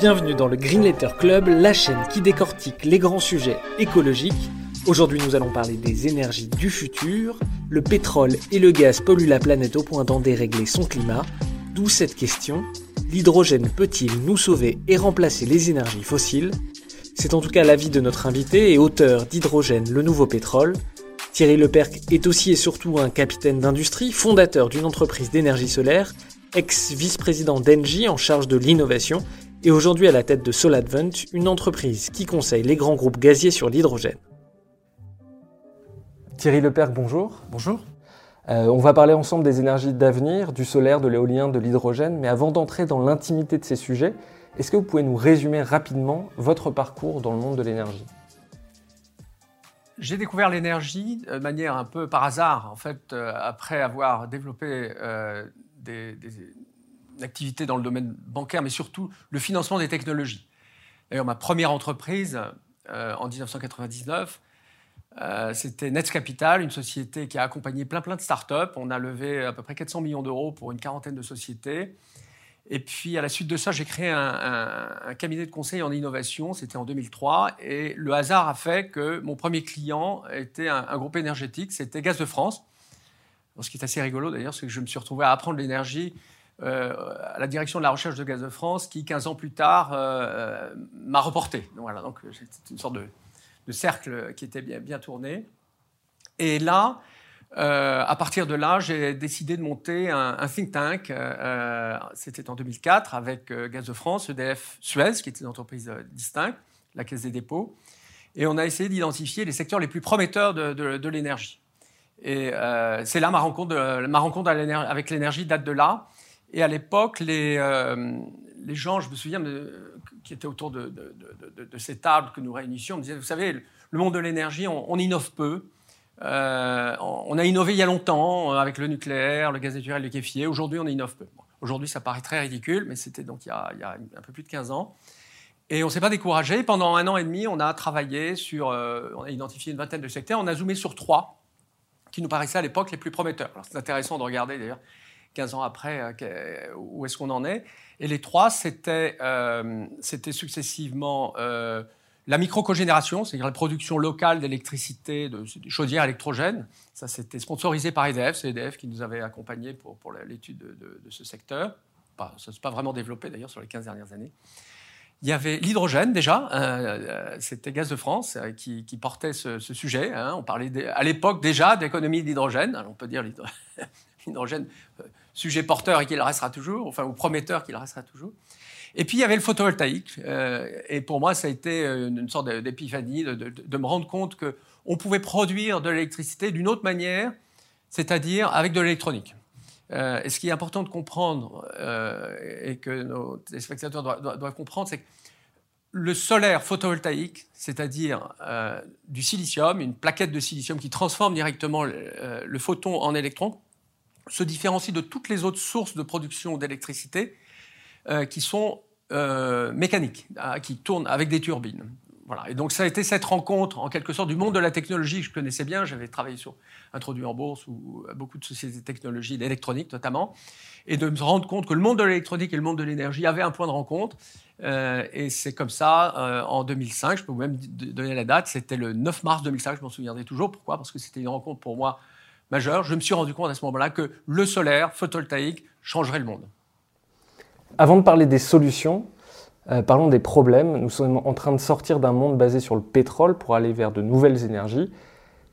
Bienvenue dans le Green Letter Club, la chaîne qui décortique les grands sujets écologiques. Aujourd'hui, nous allons parler des énergies du futur. Le pétrole et le gaz polluent la planète au point d'en dérégler son climat. D'où cette question l'hydrogène peut-il nous sauver et remplacer les énergies fossiles? C'est en tout cas l'avis de notre invité et auteur d'Hydrogène, le nouveau pétrole. Thierry Leperc est aussi et surtout un capitaine d'industrie, fondateur d'une entreprise d'énergie solaire, ex-vice-président d'Engie en charge de l'innovation et aujourd'hui à la tête de SolarAdvent, une entreprise qui conseille les grands groupes gaziers sur l'hydrogène. Thierry Leperc, bonjour. Bonjour. Euh, on va parler ensemble des énergies d'avenir, du solaire, de l'éolien, de l'hydrogène, mais avant d'entrer dans l'intimité de ces sujets, est-ce que vous pouvez nous résumer rapidement votre parcours dans le monde de l'énergie? J'ai découvert l'énergie de manière un peu par hasard, en fait, euh, après avoir développé euh, des, des, activité dans le domaine bancaire, mais surtout le financement des technologies. D'ailleurs, ma première entreprise euh, en 1999, euh, c'était Nets Capital, une société qui a accompagné plein plein de startups. On a levé à peu près 400 millions d'euros pour une quarantaine de sociétés. Et puis à la suite de ça, j'ai créé un, cabinet de conseil en innovation. C'était en 2003. Et le hasard a fait que mon premier client était un, un groupe énergétique. C'était Gaz de France. Ce qui est assez rigolo d'ailleurs, c'est que je me suis retrouvé à apprendre l'énergie euh, à la direction de la recherche de Gaz de France, qui 15 ans plus tard euh, euh, m'a reporté. Donc voilà, donc c'était une sorte de, cercle qui était bien, tourné. Et là, à partir de là, j'ai décidé de monter un, think tank. C'était en 2004 avec Gaz de France, EDF Suez, qui était une entreprise distincte, la Caisse des dépôts. Et on a essayé d'identifier les secteurs les plus prometteurs de, l'énergie. Et c'est là ma rencontre avec l'énergie date de là. Et à l'époque, les, euh, les, gens, je me souviens, qui étaient autour de, de, ces tables que nous réunissions, me disaient, vous savez, le monde de l'énergie, on, innove peu. Euh, on a innové il y a longtemps euh, avec le nucléaire, le gaz naturel, le kéfier. Aujourd'hui, on innove peu. Aujourd'hui, ça paraît très ridicule, mais c'était donc il y, a, un peu plus de 15 ans. Et on ne s'est pas découragé. Pendant un an et demi, on a travaillé sur, on a identifié une vingtaine de secteurs. On a zoomé sur trois qui nous paraissaient à l'époque les plus prometteurs. C'est intéressant de regarder d'ailleurs 15 ans après, euh, où est-ce qu'on en est. Et les trois, c'était euh, successivement euh, la micro-cogénération, c'est-à-dire la production locale d'électricité, de, chaudières électrogènes. Ça, c'était sponsorisé par EDF. C'est EDF qui nous avait accompagnés pour, pour l'étude de, ce secteur. ça ne s'est pas vraiment développé d'ailleurs sur les 15 dernières années. Il y avait l'hydrogène déjà, c'était Gaz de France qui, portait ce, sujet. Hein. On parlait à l'époque déjà d'économie d'hydrogène. On peut dire l'hydrogène sujet porteur et qu'il restera toujours, enfin, ou prometteur qu'il restera toujours. Et puis il y avait le photovoltaïque. Euh, et pour moi, ça a été euh, une sorte d'épiphanie de, me rendre compte qu'on pouvait produire de l'électricité d'une autre manière, c'est-à-dire avec de l'électronique. Euh, et ce qui est important de comprendre et que nos téléspectateurs doivent, comprendre, c'est que le solaire photovoltaïque, c'est-à-dire du silicium, une plaquette de silicium qui transforme directement le photon en électron, se différencie de toutes les autres sources de production d'électricité euh, qui sont euh, mécaniques, qui tournent avec des turbines. Voilà. Et donc ça a été cette rencontre, en quelque sorte, du monde de la technologie que je connaissais bien. J'avais travaillé sur, introduit en bourse ou beaucoup de sociétés de technologie, d'électronique notamment, et de me rendre compte que le monde de l'électronique et le monde de l'énergie avaient un point de rencontre. Euh, et c'est comme ça, en 2005, je peux vous même donner la date, c'était le 9 mars 2005, je m'en souviendrai toujours. Pourquoi? Parce que c'était une rencontre pour moi majeur, je me suis rendu compte à ce moment-là que le solaire photovoltaïque changerait le monde. Avant de parler des solutions, euh, parlons des problèmes. Nous sommes en train de sortir d'un monde basé sur le pétrole pour aller vers de nouvelles énergies.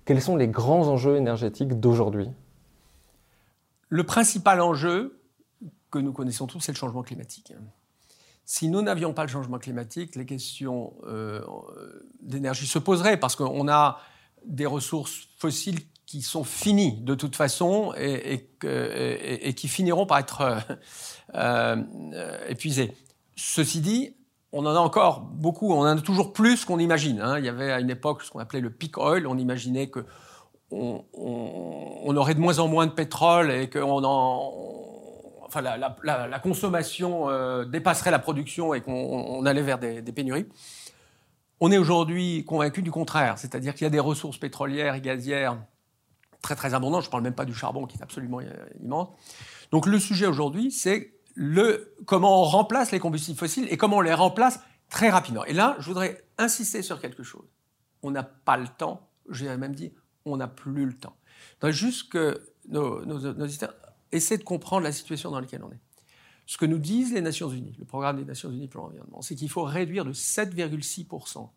Quels sont les grands enjeux énergétiques d'aujourd'hui? Le principal enjeu que nous connaissons tous, c'est le changement climatique. Si nous n'avions pas le changement climatique, les questions euh, d'énergie se poseraient parce qu'on a des ressources fossiles qui sont finis de toute façon et, qui finiront par être euh, euh, épuisés. Ceci dit, on en a encore beaucoup, on en a toujours plus qu'on imagine. Hein. Il y avait à une époque ce qu'on appelait le peak oil, on imaginait que on, aurait de moins en moins de pétrole et que la, consommation euh, dépasserait la production et qu'on allait vers des, des pénuries. On est aujourd'hui convaincu du contraire, c'est-à-dire qu'il y a des ressources pétrolières et gazières très très abondantes, je ne parle même pas du charbon qui est absolument euh, immense. Donc le sujet aujourd'hui, c'est le, comment on remplace les combustibles fossiles et comment on les remplace très rapidement. Et là, je voudrais insister sur quelque chose. On n'a pas le temps, j'ai même dit, on n'a plus le temps. Juste que nos, nos, nos essaient de comprendre la situation dans laquelle on est. Ce que nous disent les Nations Unies, le programme des Nations Unies pour l'environnement, c'est qu'il faut réduire de 7,6%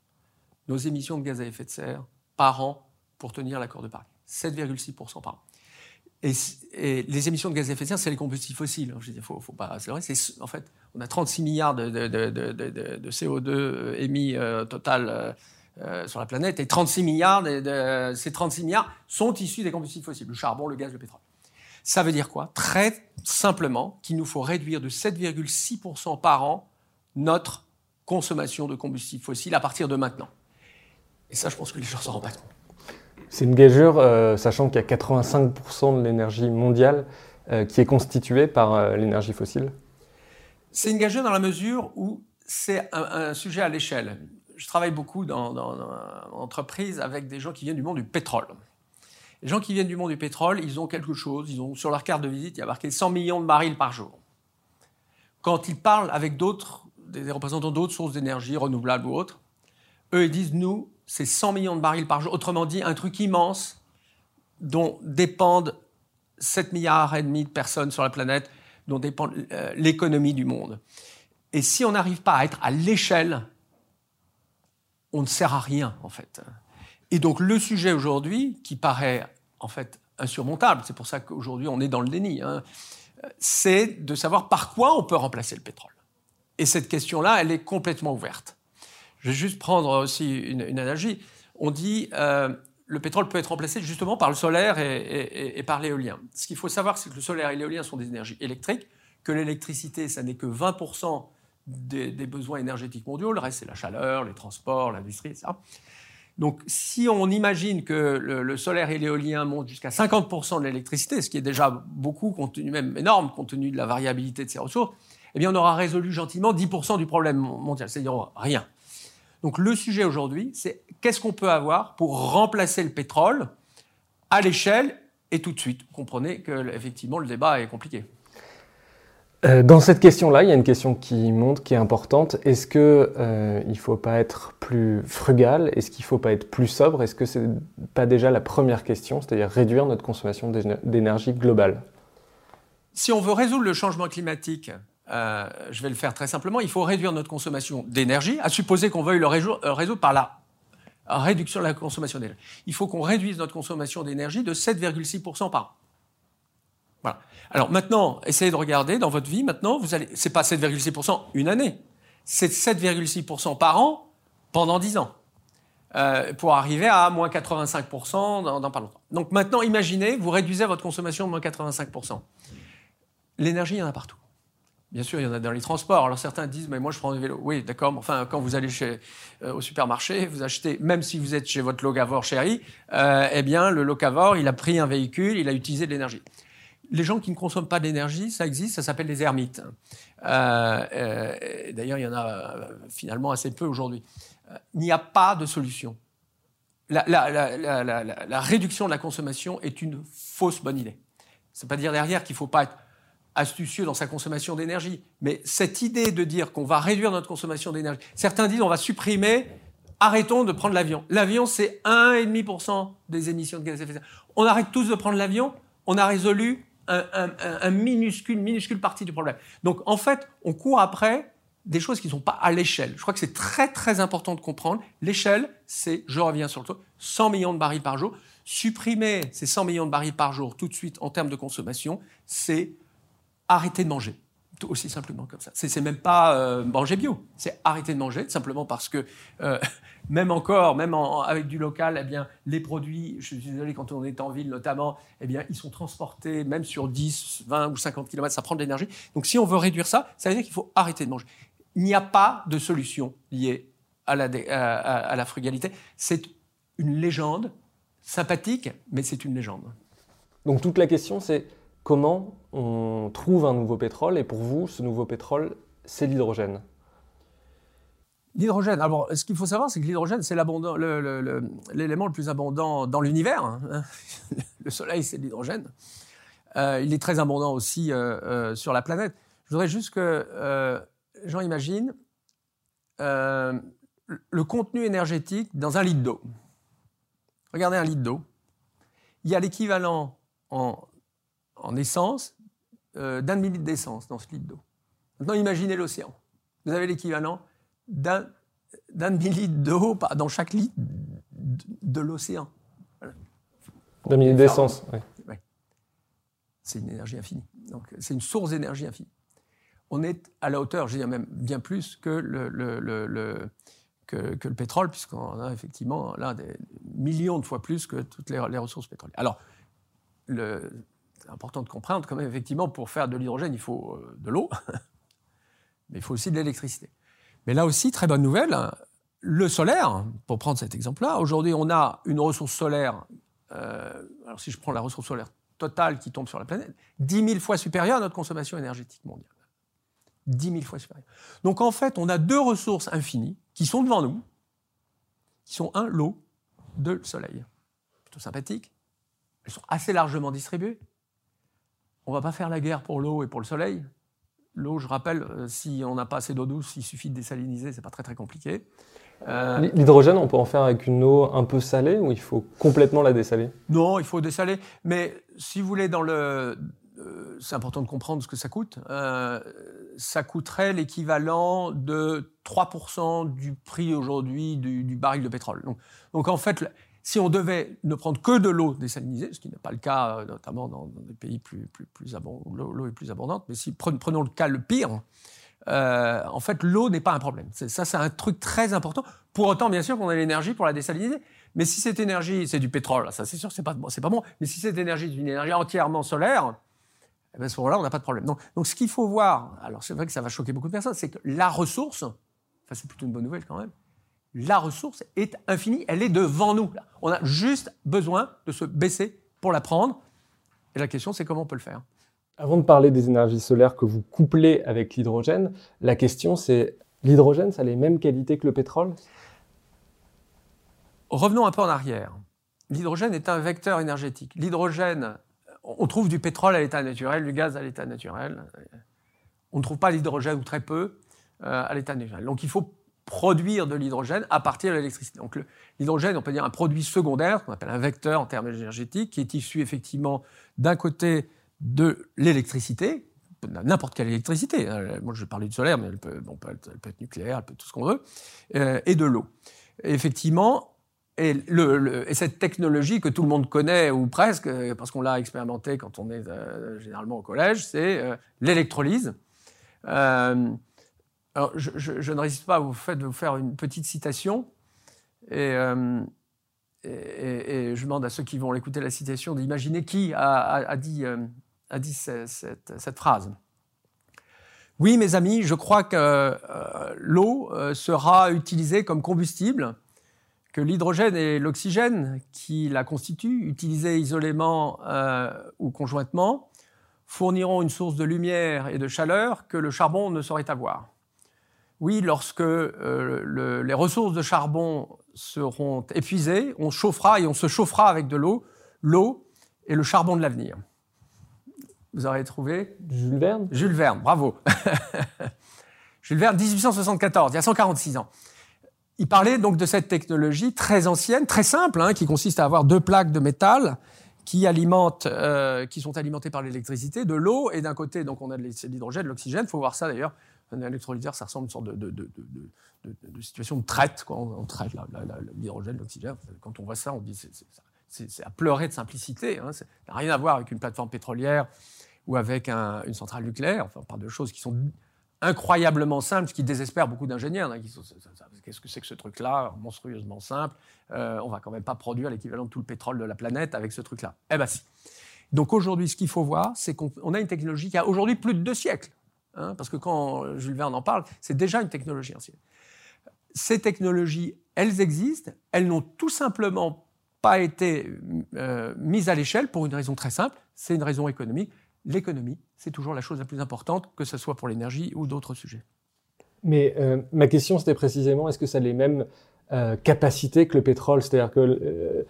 nos émissions de gaz à effet de serre par an pour tenir l'accord de Paris. 7,6% par an. Et, les émissions de gaz à effet de serre, c'est les combustibles fossiles. Je dis, faut, faut pas. En fait, on a 36 milliards de, de, CO2 émis euh, total euh, euh, sur la planète, et 36 milliards, ces 36 milliards sont issus des combustibles fossiles, le charbon, le gaz, le pétrole. Ça veut dire quoi? Très simplement qu'il nous faut réduire de 7,6% par an notre consommation de combustibles fossiles à partir de maintenant. Et ça, je pense que les gens s'en rendent pas compte. C'est une gageure, euh, sachant qu'il y a 85% de l'énergie mondiale euh, qui est constituée par euh, l'énergie fossile C'est une gageure dans la mesure où c'est un, sujet à l'échelle. Je travaille beaucoup dans, dans, entreprise avec des gens qui viennent du monde du pétrole. Les gens qui viennent du monde du pétrole, ils ont quelque chose, ils ont sur leur carte de visite, il y a marqué 100 millions de barils par jour. Quand ils parlent avec d'autres, des représentants d'autres sources d'énergie, renouvelables ou autres, eux, ils disent, nous, c'est 100 millions de barils par jour. Autrement dit, un truc immense dont dépendent 7 milliards et demi de personnes sur la planète, dont dépend euh, l'économie du monde. Et si on n'arrive pas à être à l'échelle, on ne sert à rien, en fait. Et donc, le sujet aujourd'hui, qui paraît, en fait, insurmontable, c'est pour ça qu'aujourd'hui, on est dans le déni, hein, c'est de savoir par quoi on peut remplacer le pétrole. Et cette question-là, elle est complètement ouverte. Je vais juste prendre aussi une, analogie. On dit euh, le pétrole peut être remplacé justement par le solaire et, par l'éolien. Ce qu'il faut savoir, c'est que le solaire et l'éolien sont des énergies électriques, que l'électricité, ça n'est que 20% des, besoins énergétiques mondiaux. Le reste, c'est la chaleur, les transports, l'industrie, etc. Donc, si on imagine que le, solaire et l'éolien montent jusqu'à 50% de l'électricité, ce qui est déjà beaucoup, compte tenu, même énorme, compte tenu de la variabilité de ces ressources, eh bien, on aura résolu gentiment 10% du problème mondial, c'est-à-dire rien. Donc le sujet aujourd'hui, c'est qu'est-ce qu'on peut avoir pour remplacer le pétrole à l'échelle et tout de suite? Vous comprenez que effectivement le débat est compliqué. Euh, dans cette question-là, il y a une question qui monte, qui est importante. Est-ce qu'il euh, ne faut pas être plus frugal? Est-ce qu'il ne faut pas être plus sobre? Est-ce que ce n'est pas déjà la première question, c'est-à-dire réduire notre consommation d'énergie globale? Si on veut résoudre le changement climatique, euh, je vais le faire très simplement, il faut réduire notre consommation d'énergie, à supposer qu'on veuille le euh, résoudre par la réduction de la consommation d'énergie. Il faut qu'on réduise notre consommation d'énergie de 7,6% par an. Voilà. Alors maintenant, essayez de regarder dans votre vie, maintenant, vous allez, c'est pas 7,6% une année, c'est 7,6% par an pendant 10 ans. Euh, pour arriver à moins 85% dans, dans pas longtemps. Donc maintenant, imaginez, vous réduisez votre consommation de moins 85%. L'énergie, il y en a partout. Bien sûr, il y en a dans les transports. Alors certains disent, mais moi je prends le vélo. Oui, d'accord, enfin, quand vous allez euh, au supermarché, vous achetez, même si vous êtes chez votre locavore chéri, euh, eh bien, le locavore, il a pris un véhicule, il a utilisé de l'énergie. Les gens qui ne consomment pas d'énergie, ça existe, ça s'appelle les ermites. Euh, D'ailleurs, il y en a finalement assez peu aujourd'hui. Il n'y a pas de solution. La, la, réduction de la consommation est une fausse bonne idée. Ça ne veut pas dire derrière qu'il ne faut pas être astucieux dans sa consommation d'énergie. Mais cette idée de dire qu'on va réduire notre consommation d'énergie, certains disent on va supprimer, arrêtons de prendre l'avion. L'avion, c'est 1,5% des émissions de gaz à effet de serre. On arrête tous de prendre l'avion, on a résolu un, minuscule, minuscule partie du problème. Donc en fait, on court après des choses qui ne sont pas à l'échelle. Je crois que c'est très très important de comprendre. L'échelle, c'est, je reviens sur le toit, 100 millions de barils par jour. Supprimer ces 100 millions de barils par jour tout de suite en termes de consommation, c'est arrêter de manger. aussi simplement comme ça. C'est même pas euh, manger bio, c'est arrêter de manger, simplement parce que euh, même encore, même avec du local, eh bien, les produits, je suis désolé, quand on est en ville notamment, eh bien, ils sont transportés même sur 10, 20 ou 50 km, ça prend de l'énergie. Donc si on veut réduire ça, ça veut dire qu'il faut arrêter de manger. Il n'y a pas de solution liée à la frugalité. C'est une légende sympathique, mais c'est une légende. Donc toute la question, c'est comment on trouve un nouveau pétrole Et pour vous, ce nouveau pétrole, c'est l'hydrogène. L'hydrogène, alors ce qu'il faut savoir, c'est que l'hydrogène, c'est l'élément le, plus abondant dans l'univers. Hein. Le Soleil, c'est l'hydrogène. Euh, il est très abondant aussi euh, euh, sur la planète. Je voudrais juste que Jean imagine le contenu énergétique dans un litre d'eau. Regardez un litre d'eau. Il y a l'équivalent en en essence euh, d'un demi-litre d'essence dans ce litre d'eau. Maintenant, imaginez l'océan. Vous avez l'équivalent d'un demi-litre d'eau dans chaque litre de, l'océan. D'un demi-litre d'essence, oui. C'est une énergie infinie. Donc, c'est une source d'énergie infinie. On est à la hauteur, je dirais même bien plus que le, le, que, le pétrole, puisqu'on a effectivement là des millions de fois plus que toutes les, les ressources pétrolières. Alors, le, c'est important de comprendre quand même, effectivement, pour faire de l'hydrogène, il faut euh, de l'eau, mais il faut aussi de l'électricité. Mais là aussi, très bonne nouvelle, le solaire, pour prendre cet exemple-là, aujourd'hui, on a une ressource solaire, euh, alors si je prends la ressource solaire totale qui tombe sur la planète, 10 000 fois supérieure à notre consommation énergétique mondiale. 10 000 fois supérieure. Donc en fait, on a deux ressources infinies qui sont devant nous, qui sont un, l'eau, deux, le soleil. Plutôt sympathique. Elles sont assez largement distribuées. On ne va pas faire la guerre pour l'eau et pour le soleil. L'eau, je rappelle, euh, si on n'a pas assez d'eau douce, il suffit de désaliniser, c'est pas très très compliqué. Euh, l'hydrogène, on peut en faire avec une eau un peu salée ou il faut complètement la dessaler? Non, il faut dessaler. Mais si vous voulez, dans le, euh, c'est important de comprendre ce que ça coûte. ça coûterait l'équivalent de 3% du prix aujourd'hui du, du, baril de pétrole. Donc, donc en fait, si on devait ne prendre que de l'eau désalinisée, ce qui n'est pas le cas, euh, notamment dans, des pays plus, plus, l'eau est plus abondante, mais si prenons le cas le pire, euh, en fait, l'eau n'est pas un problème. Ça, c'est un truc très important. Pour autant, bien sûr, qu'on a l'énergie pour la désaliniser. Mais si cette énergie, c'est du pétrole, ça c'est sûr, c'est pas, pas bon. Mais si cette énergie est une énergie entièrement solaire, eh ben, à ce moment-là, on n'a pas de problème. Donc, donc ce qu'il faut voir, alors c'est vrai que ça va choquer beaucoup de personnes, c'est que la ressource, enfin c'est plutôt une bonne nouvelle quand même, la ressource est infinie, elle est devant nous. On a juste besoin de se baisser pour la prendre. Et la question, c'est comment on peut le faire? Avant de parler des énergies solaires que vous couplez avec l'hydrogène, la question c'est l'hydrogène, ça a les mêmes qualités que le pétrole? Revenons un peu en arrière. L'hydrogène est un vecteur énergétique. L'hydrogène, on trouve du pétrole à l'état naturel, du gaz à l'état naturel. On ne trouve pas l'hydrogène ou très peu euh, à l'état naturel. Donc il faut produire de l'hydrogène à partir de l'électricité. Donc l'hydrogène, on peut dire un produit secondaire, qu'on appelle un vecteur en termes énergétiques, qui est issu effectivement d'un côté de l'électricité, n'importe quelle électricité. Hein. Moi, je parlais du solaire, mais elle peut, être, nucléaire, elle peut être tout ce qu'on veut, euh, et de l'eau. Effectivement, et, cette technologie que tout le monde connaît, ou presque, parce qu'on l'a expérimenté quand on est euh, généralement au collège, c'est euh, l'électrolyse. Je, ne résiste pas au fait de vous faire une petite citation. Et, euh, je demande à ceux qui vont écouter la citation d'imaginer qui a, dit, a dit euh, cette, phrase. Oui, mes amis, je crois que euh, l'eau sera utilisée comme combustible, que l'hydrogène et l'oxygène qui la constituent, utilisés isolément ou conjointement, fourniront une source de lumière et de chaleur que le charbon ne saurait avoir. Oui, lorsque euh, les ressources de charbon seront épuisées, on chauffera et on se chauffera avec de l'eau. L'eau est le charbon de l'avenir. Vous aurez trouvé Jules Verne Jules Verne, bravo. Jules Verne, 1874, il y a 146 ans. Il parlait donc de cette technologie très ancienne, très simple, hein, qui consiste à avoir deux plaques de métal qui alimentent, euh, qui sont alimentées par l'électricité, de l'eau, et d'un côté, donc on a de l'hydrogène, de l'oxygène. Il faut voir ça d'ailleurs un électrolyseur, ça ressemble à une sorte de, situation de traite. Quoi. On, traite l'hydrogène, l'oxygène. Quand on voit ça, on dit c'est à pleurer de simplicité. Hein. Ça n'a rien à voir avec une plateforme pétrolière ou avec une centrale nucléaire. On parle de choses qui sont incroyablement simples, ce qui désespère beaucoup d'ingénieurs. Hein, qu'est-ce que c'est que ce truc-là, monstrueusement simple euh, On va quand même pas produire l'équivalent de tout le pétrole de la planète avec ce truc-là. Eh bien si. Donc aujourd'hui, ce qu'il faut voir, c'est qu'on a une technologie qui a aujourd'hui plus de deux siècles. Hein, parce que quand Jules Verne en parle, c'est déjà une technologie ancienne. Ces technologies, elles existent, elles n'ont tout simplement pas été euh, mises à l'échelle pour une raison très simple, c'est une raison économique. L'économie, c'est toujours la chose la plus importante, que ce soit pour l'énergie ou d'autres sujets. Mais euh, ma question, c'était précisément, est-ce que ça a les mêmes euh, capacités que le pétrole? C'est-à-dire que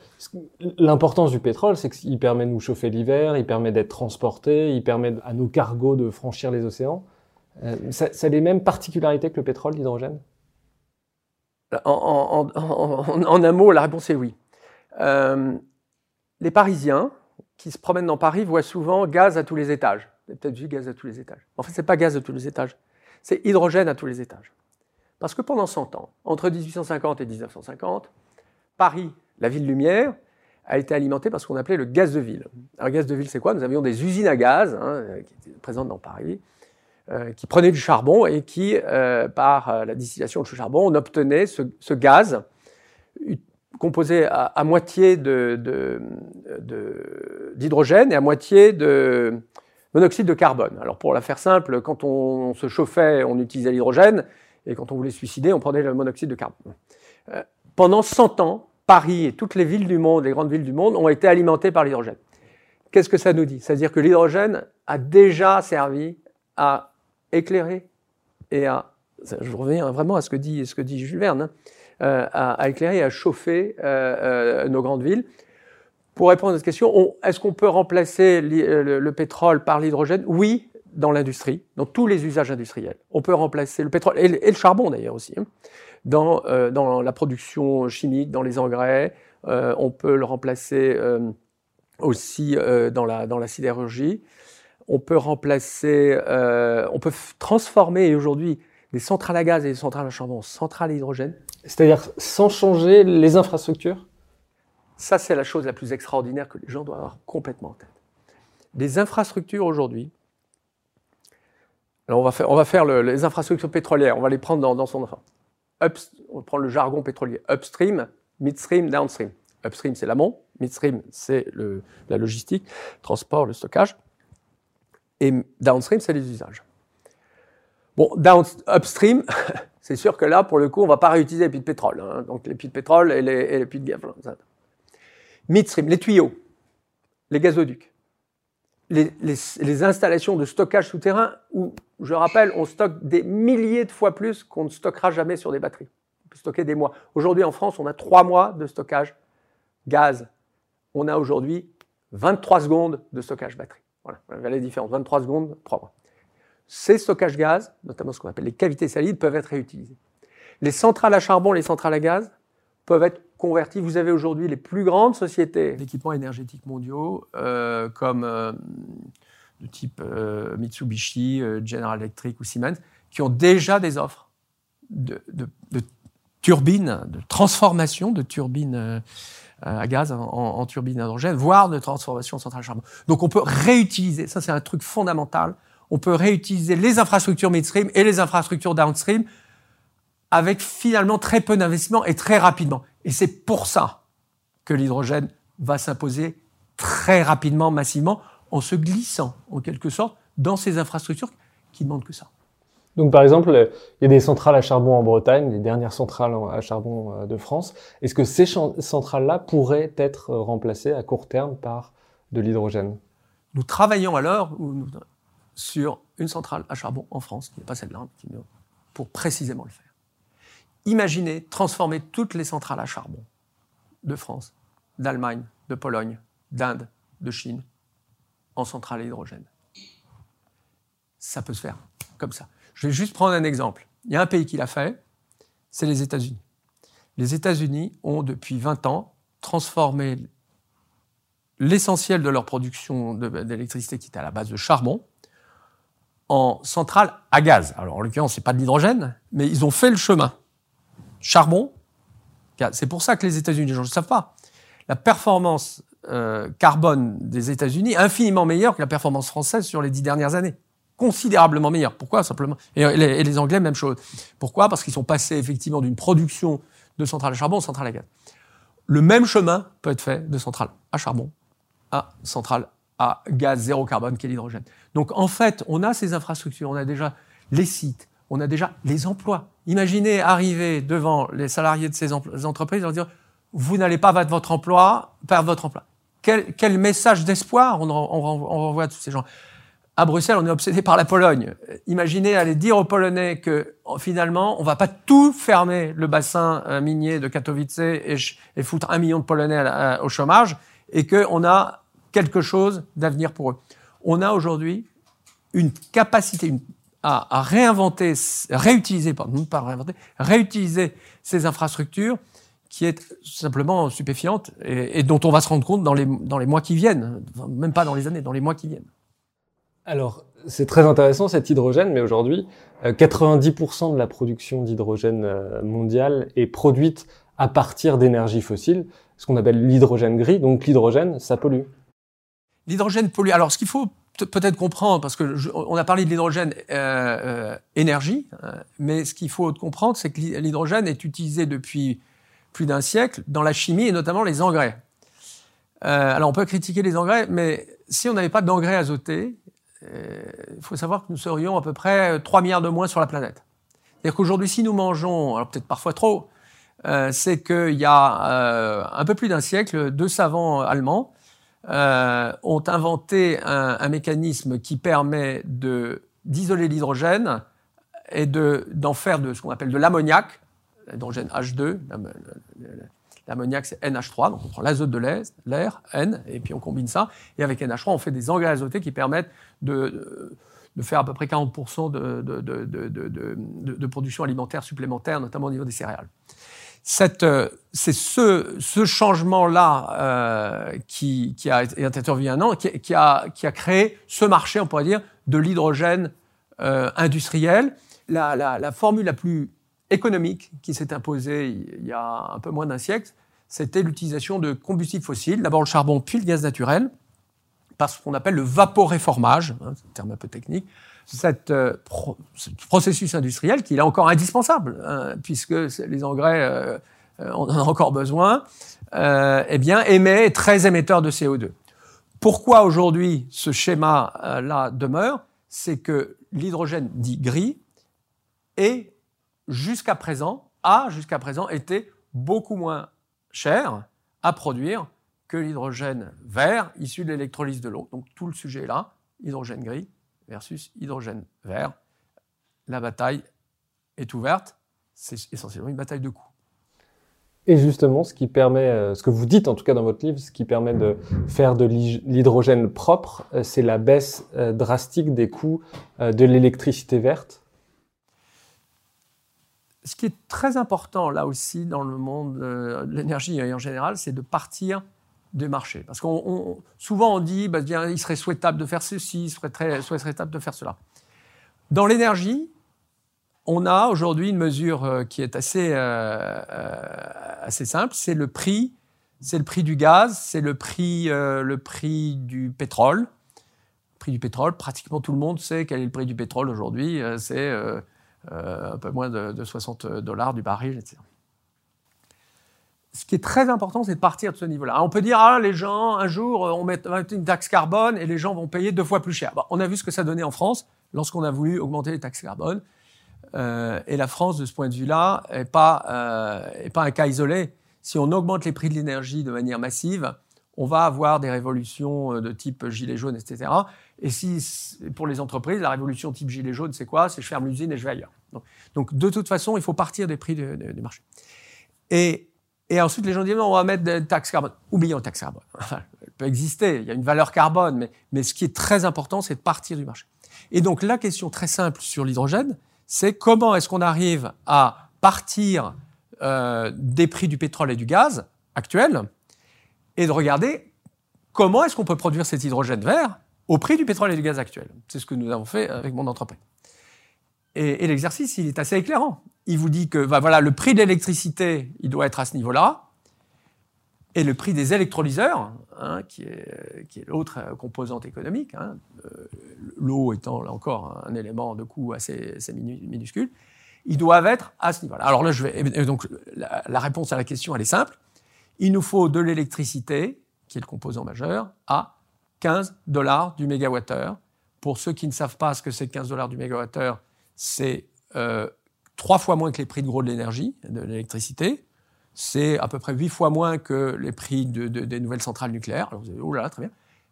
l'importance du pétrole, c'est qu'il permet de nous chauffer l'hiver, il permet d'être transporté, il permet à nos cargos de franchir les océans. Ça, ça a les mêmes particularités que le pétrole, l'hydrogène? En, un mot, la réponse est oui. Euh, les Parisiens qui se promènent dans Paris voient souvent gaz à tous les étages. Vous avez peut-être vu gaz à tous les étages. En fait, ce n'est pas gaz à tous les étages, c'est hydrogène à tous les étages. Parce que pendant 100 ans, entre 1850 et 1950, Paris, la ville lumière, a été alimenté par ce qu'on appelait le gaz de ville. Alors, gaz de ville, c'est quoi? Nous avions des usines à gaz hein, qui étaient présentes dans Paris, euh, qui prenaient du charbon et qui, euh, par la distillation de ce charbon, on obtenait ce, gaz composé à, moitié d'hydrogène et à moitié de monoxyde de carbone. Alors pour la faire simple, quand on se chauffait, on utilisait l'hydrogène, et quand on voulait se suicider, on prenait le monoxyde de carbone. Euh, pendant 100 ans, Paris et toutes les villes du monde, les grandes villes du monde, ont été alimentées par l'hydrogène. Qu'est-ce que ça nous dit? C'est-à-dire que l'hydrogène a déjà servi à éclairer et à... Je reviens vraiment à ce que dit, ce que dit Jules Verne. Hein, euh, à, éclairer et à chauffer euh, euh, nos grandes villes. Pour répondre à cette question, est-ce qu'on peut remplacer le, pétrole par l'hydrogène? Oui, dans l'industrie, dans tous les usages industriels. On peut remplacer le pétrole et le, charbon d'ailleurs aussi, hein, dans, dans, la production chimique, dans les engrais. on peut le remplacer aussi dans, la, dans la sidérurgie. On peut remplacer, on peut transformer aujourd'hui des centrales à gaz et des centrales à charbon en centrales à hydrogène. C'est-à-dire sans changer les infrastructures? Ça, c'est la chose la plus extraordinaire que les gens doivent avoir complètement en tête. Les infrastructures aujourd'hui, alors on va faire, on va faire les infrastructures pétrolières, on va les prendre dans, son enfant. on prend le jargon pétrolier. Upstream, midstream, downstream. Upstream, c'est l'amont. Midstream, c'est la logistique, transport, le stockage. Et downstream, c'est les usages. Bon, down, upstream, c'est sûr que là, pour le coup, on ne va pas réutiliser les puits de pétrole. Hein. donc les puits de pétrole et les, puits de gaz. Midstream, les tuyaux, les gazoducs, les, installations de stockage souterrain où, je rappelle, on stocke des milliers de fois plus qu'on ne stockera jamais sur des batteries. On peut stocker des mois. Aujourd'hui, en France, on a trois mois de stockage gaz. On a aujourd'hui 23 secondes de stockage batterie. Voilà, la différence. 23 secondes, 3 mois. Ces stockages gaz, notamment ce qu'on appelle les cavités salides, peuvent être réutilisés. Les centrales à charbon, les centrales à gaz peuvent être converties. Vous avez aujourd'hui les plus grandes sociétés d'équipements énergétiques mondiaux, euh, comme euh, de type euh, Mitsubishi, General Electric ou Siemens, qui ont déjà des offres de, de transformation de turbines à gaz en, turbines hydrogène, voire de transformation en centrales à charbon. Donc on peut réutiliser, ça c'est un truc fondamental, on peut réutiliser les infrastructures midstream et les infrastructures downstream avec finalement très peu d'investissement et très rapidement. Et c'est pour ça que l'hydrogène va s'imposer très rapidement, massivement, en se glissant en quelque sorte dans ces infrastructures qui demandent que ça. Donc par exemple, il y a des centrales à charbon en Bretagne, les dernières centrales à charbon euh, de France. Est-ce que ces centrales-là pourraient être remplacées à court terme par de l'hydrogène? Nous travaillons alors, sur une centrale à charbon en France, qui n'est pas celle-là, pour précisément le faire. Imaginez transformer toutes les centrales à charbon de France, d'Allemagne, de Pologne, d'Inde, de Chine, en centrales à hydrogène. Ça peut se faire comme ça. Je vais juste prendre un exemple. Il y a un pays qui l'a fait, c'est les États-Unis. Les États-Unis ont depuis 20 ans transformé l'essentiel de leur production d'électricité qui était à la base de charbon en centrale à gaz. Alors en l'occurrence, c'est pas de l'hydrogène, mais ils ont fait le chemin. Charbon. C'est pour ça que les États-Unis, les gens ne le savent pas. La performance euh, carbone des États-Unis infiniment meilleure que la performance française sur les dix dernières années. Considérablement meilleure. Pourquoi? Simplement. Et les, Anglais, même chose. Pourquoi? Parce qu'ils sont passés effectivement d'une production de centrales à charbon aux centrales à gaz. Le même chemin peut être fait de centrales à charbon à centrales à gaz zéro carbone, qui est l'hydrogène. Donc en fait, on a ces infrastructures, on a déjà les sites, on a déjà les emplois. Imaginez arriver devant les salariés de ces entreprises et leur dire vous n'allez pas perdre votre emploi, perdre votre emploi. Quel, quel message d'espoir on, on, on, renvoie à tous ces gens? À Bruxelles, on est obsédé par la Pologne. Imaginez aller dire aux Polonais que finalement, on va pas tout fermer le bassin euh, minier de Katowice et, foutre un million de Polonais au chômage et qu'on a quelque chose d'avenir pour eux. On a aujourd'hui une capacité à, réinventer, réutiliser, pardon, pas réinventer, réutiliser ces infrastructures qui est simplement stupéfiante et, dont on va se rendre compte dans les mois qui viennent, même pas dans les années, dans les mois qui viennent. Alors, c'est très intéressant cet hydrogène, mais aujourd'hui, 90% de la production d'hydrogène euh, mondiale est produite à partir d'énergie fossile, ce qu'on appelle l'hydrogène gris. Donc l'hydrogène, ça pollue. L'hydrogène pollue. Alors, ce qu'il faut peut-être comprendre, parce que je, on a parlé de l'hydrogène euh, euh, énergie, euh, mais ce qu'il faut comprendre, c'est que l'hydrogène est utilisé depuis plus d'un siècle dans la chimie et notamment les engrais. Euh, alors on peut critiquer les engrais, mais si on n'avait pas d'engrais azotés, euh, il faut savoir que nous serions à peu près 3 milliards de moins sur la planète. C'est-à-dire qu'aujourd'hui, si nous mangeons, alors peut-être parfois trop, euh, c'est qu'il y a un peu plus d'un siècle, deux savants allemands euh, ont inventé un, mécanisme qui permet d'isoler l'hydrogène et de d'en faire de ce qu'on appelle de l'ammoniac, l'hydrogène H2, l'ammoniac c'est NH3, donc on prend l'azote de l'air, N, et puis on combine ça, et avec NH3 on fait des engrais azotés qui permettent de, de faire à peu près 40% de, de, de, production alimentaire supplémentaire, notamment au niveau des céréales. C'est ce, ce changement-là euh, qui, qui, a été intervenu il un an, qui, a, qui, a, créé ce marché, on pourrait dire, de l'hydrogène euh, industriel. La, la, formule la plus économique qui s'est imposée il y a un peu moins d'un siècle, c'était l'utilisation de combustibles fossiles, d'abord le charbon puis le gaz naturel, par ce qu'on appelle le vaporéformage, hein, c'est un terme un peu technique, euh, ce processus industriel qui est encore indispensable, hein, puisque les engrais, euh, on en a encore besoin, euh, eh bien, émet, très émetteur de CO2. Pourquoi aujourd'hui ce schéma-là euh, demeure? C'est que l'hydrogène dit gris est jusqu'à présent, a jusqu'à présent été beaucoup moins cher à produire que l'hydrogène vert issu de l'électrolyse de l'eau. Donc tout le sujet est là, hydrogène gris versus hydrogène vert. La bataille est ouverte, c'est essentiellement une bataille de coûts. Et justement, ce qui permet, euh, ce que vous dites en tout cas dans votre livre, ce qui permet de faire de l'hydrogène propre, euh, c'est la baisse euh, drastique des coûts de l'électricité verte ce qui est très important là aussi dans le monde de l'énergie en général, c'est de partir du marché. Parce qu'on souvent on dit, bah, bien, il serait souhaitable de faire ceci, il serait souhaitable de faire cela. Dans l'énergie, on a aujourd'hui une mesure euh, qui est assez, euh, euh, assez simple, c'est le prix, c'est le prix du gaz, c'est le prix, euh, le prix du pétrole. Le prix du pétrole, pratiquement tout le monde sait quel est le prix du pétrole aujourd'hui. Euh, c'est euh, euh, un peu moins de, de 60 dollars du baril, etc. Ce qui est très important, c'est de partir de ce niveau-là. On peut dire, ah, les gens, un jour, on met une taxe carbone et les gens vont payer deux fois plus cher. On a vu ce que ça donnait en France lorsqu'on a voulu augmenter les taxes carbone. Euh, et la France, de ce point de vue-là, n'est pas, euh, pas un cas isolé. Si on augmente les prix de l'énergie de manière massive, on va avoir des révolutions euh, de type gilet jaune, etc. Et si, pour les entreprises, la révolution type gilet jaune, c'est quoi? C'est je ferme l'usine et je vais ailleurs. Donc, de toute façon, il faut partir des prix du de, de marché. Et, ensuite, les gens disent, on va mettre des taxes carbone. Oublions les taxes carbone. Elle peut exister, il y a une valeur carbone, mais, mais ce qui est très important, c'est de partir du marché. Et donc, la question très simple sur l'hydrogène, c'est comment est-ce qu'on arrive à partir euh, des prix du pétrole et du gaz actuels et de regarder comment est-ce qu'on peut produire cet hydrogène vert au prix du pétrole et du gaz actuel. C'est ce que nous avons fait avec mon entreprise. Et, l'exercice, il est assez éclairant. Il vous dit que bah, voilà, le prix de l'électricité, il doit être à ce niveau-là. et le prix des électrolyseurs, hein, qui est, l'autre composante économique, hein, l'eau étant là encore un élément de coût assez, minuscule, ils doivent être à ce niveau-là. Alors là, je vais, donc la, réponse à la question, elle est simple. Il nous faut de l'électricité, qui est le composant majeur, à 15 dollars du mégawattheure. Pour ceux qui ne savent pas ce que c'est 15 dollars du mégawattheure, c'est euh, trois fois moins que les prix de gros de l'énergie, de l'électricité. C'est à peu près huit fois moins que les prix de, des nouvelles centrales nucléaires. Alors oh très bien.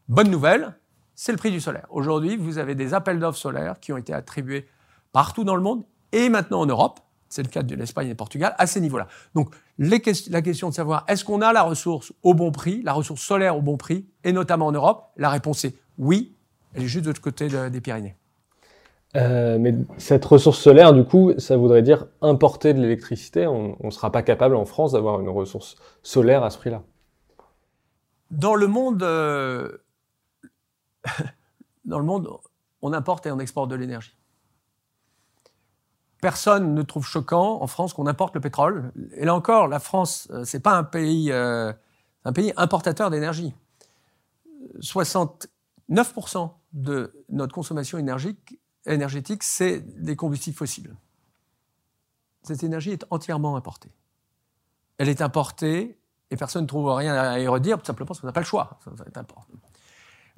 Bonne nouvelle, c'est le prix du solaire. Aujourd'hui, vous avez des appels d'offres solaires qui ont été attribués partout dans le monde et maintenant en Europe. C'est le cas de l'Espagne et du Portugal à ces niveaux-là. Donc, la question de savoir est-ce qu'on a la ressource au bon prix, la ressource solaire au bon prix, et notamment en Europe, la réponse est oui. Elle est juste de l'autre côté des Pyrénées. Euh, mais cette ressource solaire, du coup, ça voudrait dire importer de l'électricité? On ne sera pas capable en France d'avoir une ressource solaire à ce prix-là? Dans le monde, euh, dans le monde, on importe et on exporte de l'énergie. Personne ne trouve choquant en France qu'on importe le pétrole. Et là encore, la France, euh, c'est pas un pays, un pays importateur d'énergie. 69% de notre consommation énergétique, c'est des combustibles fossiles. Cette énergie est entièrement importée. Elle est importée et personne ne trouve rien à y redire, tout simplement parce qu'on n'a pas le choix. Ça,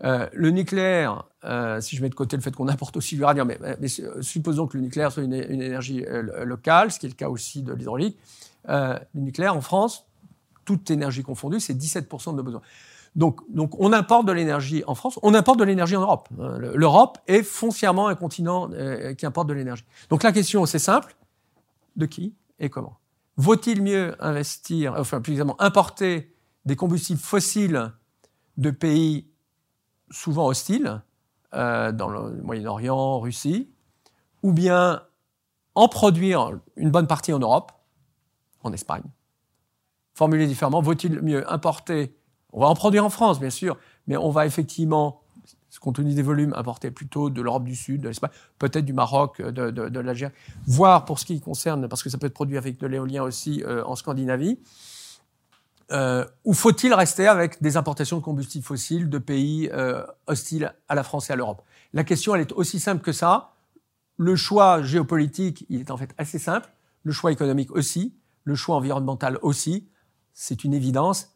euh, le nucléaire, euh, si je mets de côté le fait qu'on importe aussi l'uranium, mais, mais, supposons que le nucléaire soit une, énergie euh, locale, ce qui est le cas aussi de l'hydraulique, le nucléaire en France, toute énergie confondue, c'est 17% de nos besoins. Donc, on importe de l'énergie en France, on importe de l'énergie en Europe. Euh, L'Europe est foncièrement un continent euh, qui importe de l'énergie. Donc la question, c'est simple, de qui et comment? Vaut-il mieux investir, enfin plus exactement, importer des combustibles fossiles de pays souvent hostiles, euh, dans le Moyen-Orient, Russie, ou bien en produire une bonne partie en Europe, en Espagne Formulé différemment, vaut-il mieux importer on va en produire en France, bien sûr, mais on va effectivement, compte tenu des volumes, importer plutôt de l'Europe du Sud, de l'Espagne, peut-être du Maroc, de, de, l'Algérie, voire pour ce qui concerne, parce que ça peut être produit avec de l'éolien aussi euh, en Scandinavie. Euh, ou faut-il rester avec des importations de combustibles fossiles de pays euh, hostiles à la France et à l'Europe? La question, elle est aussi simple que ça. Le choix géopolitique, il est en fait assez simple. Le choix économique aussi. Le choix environnemental aussi. C'est une évidence.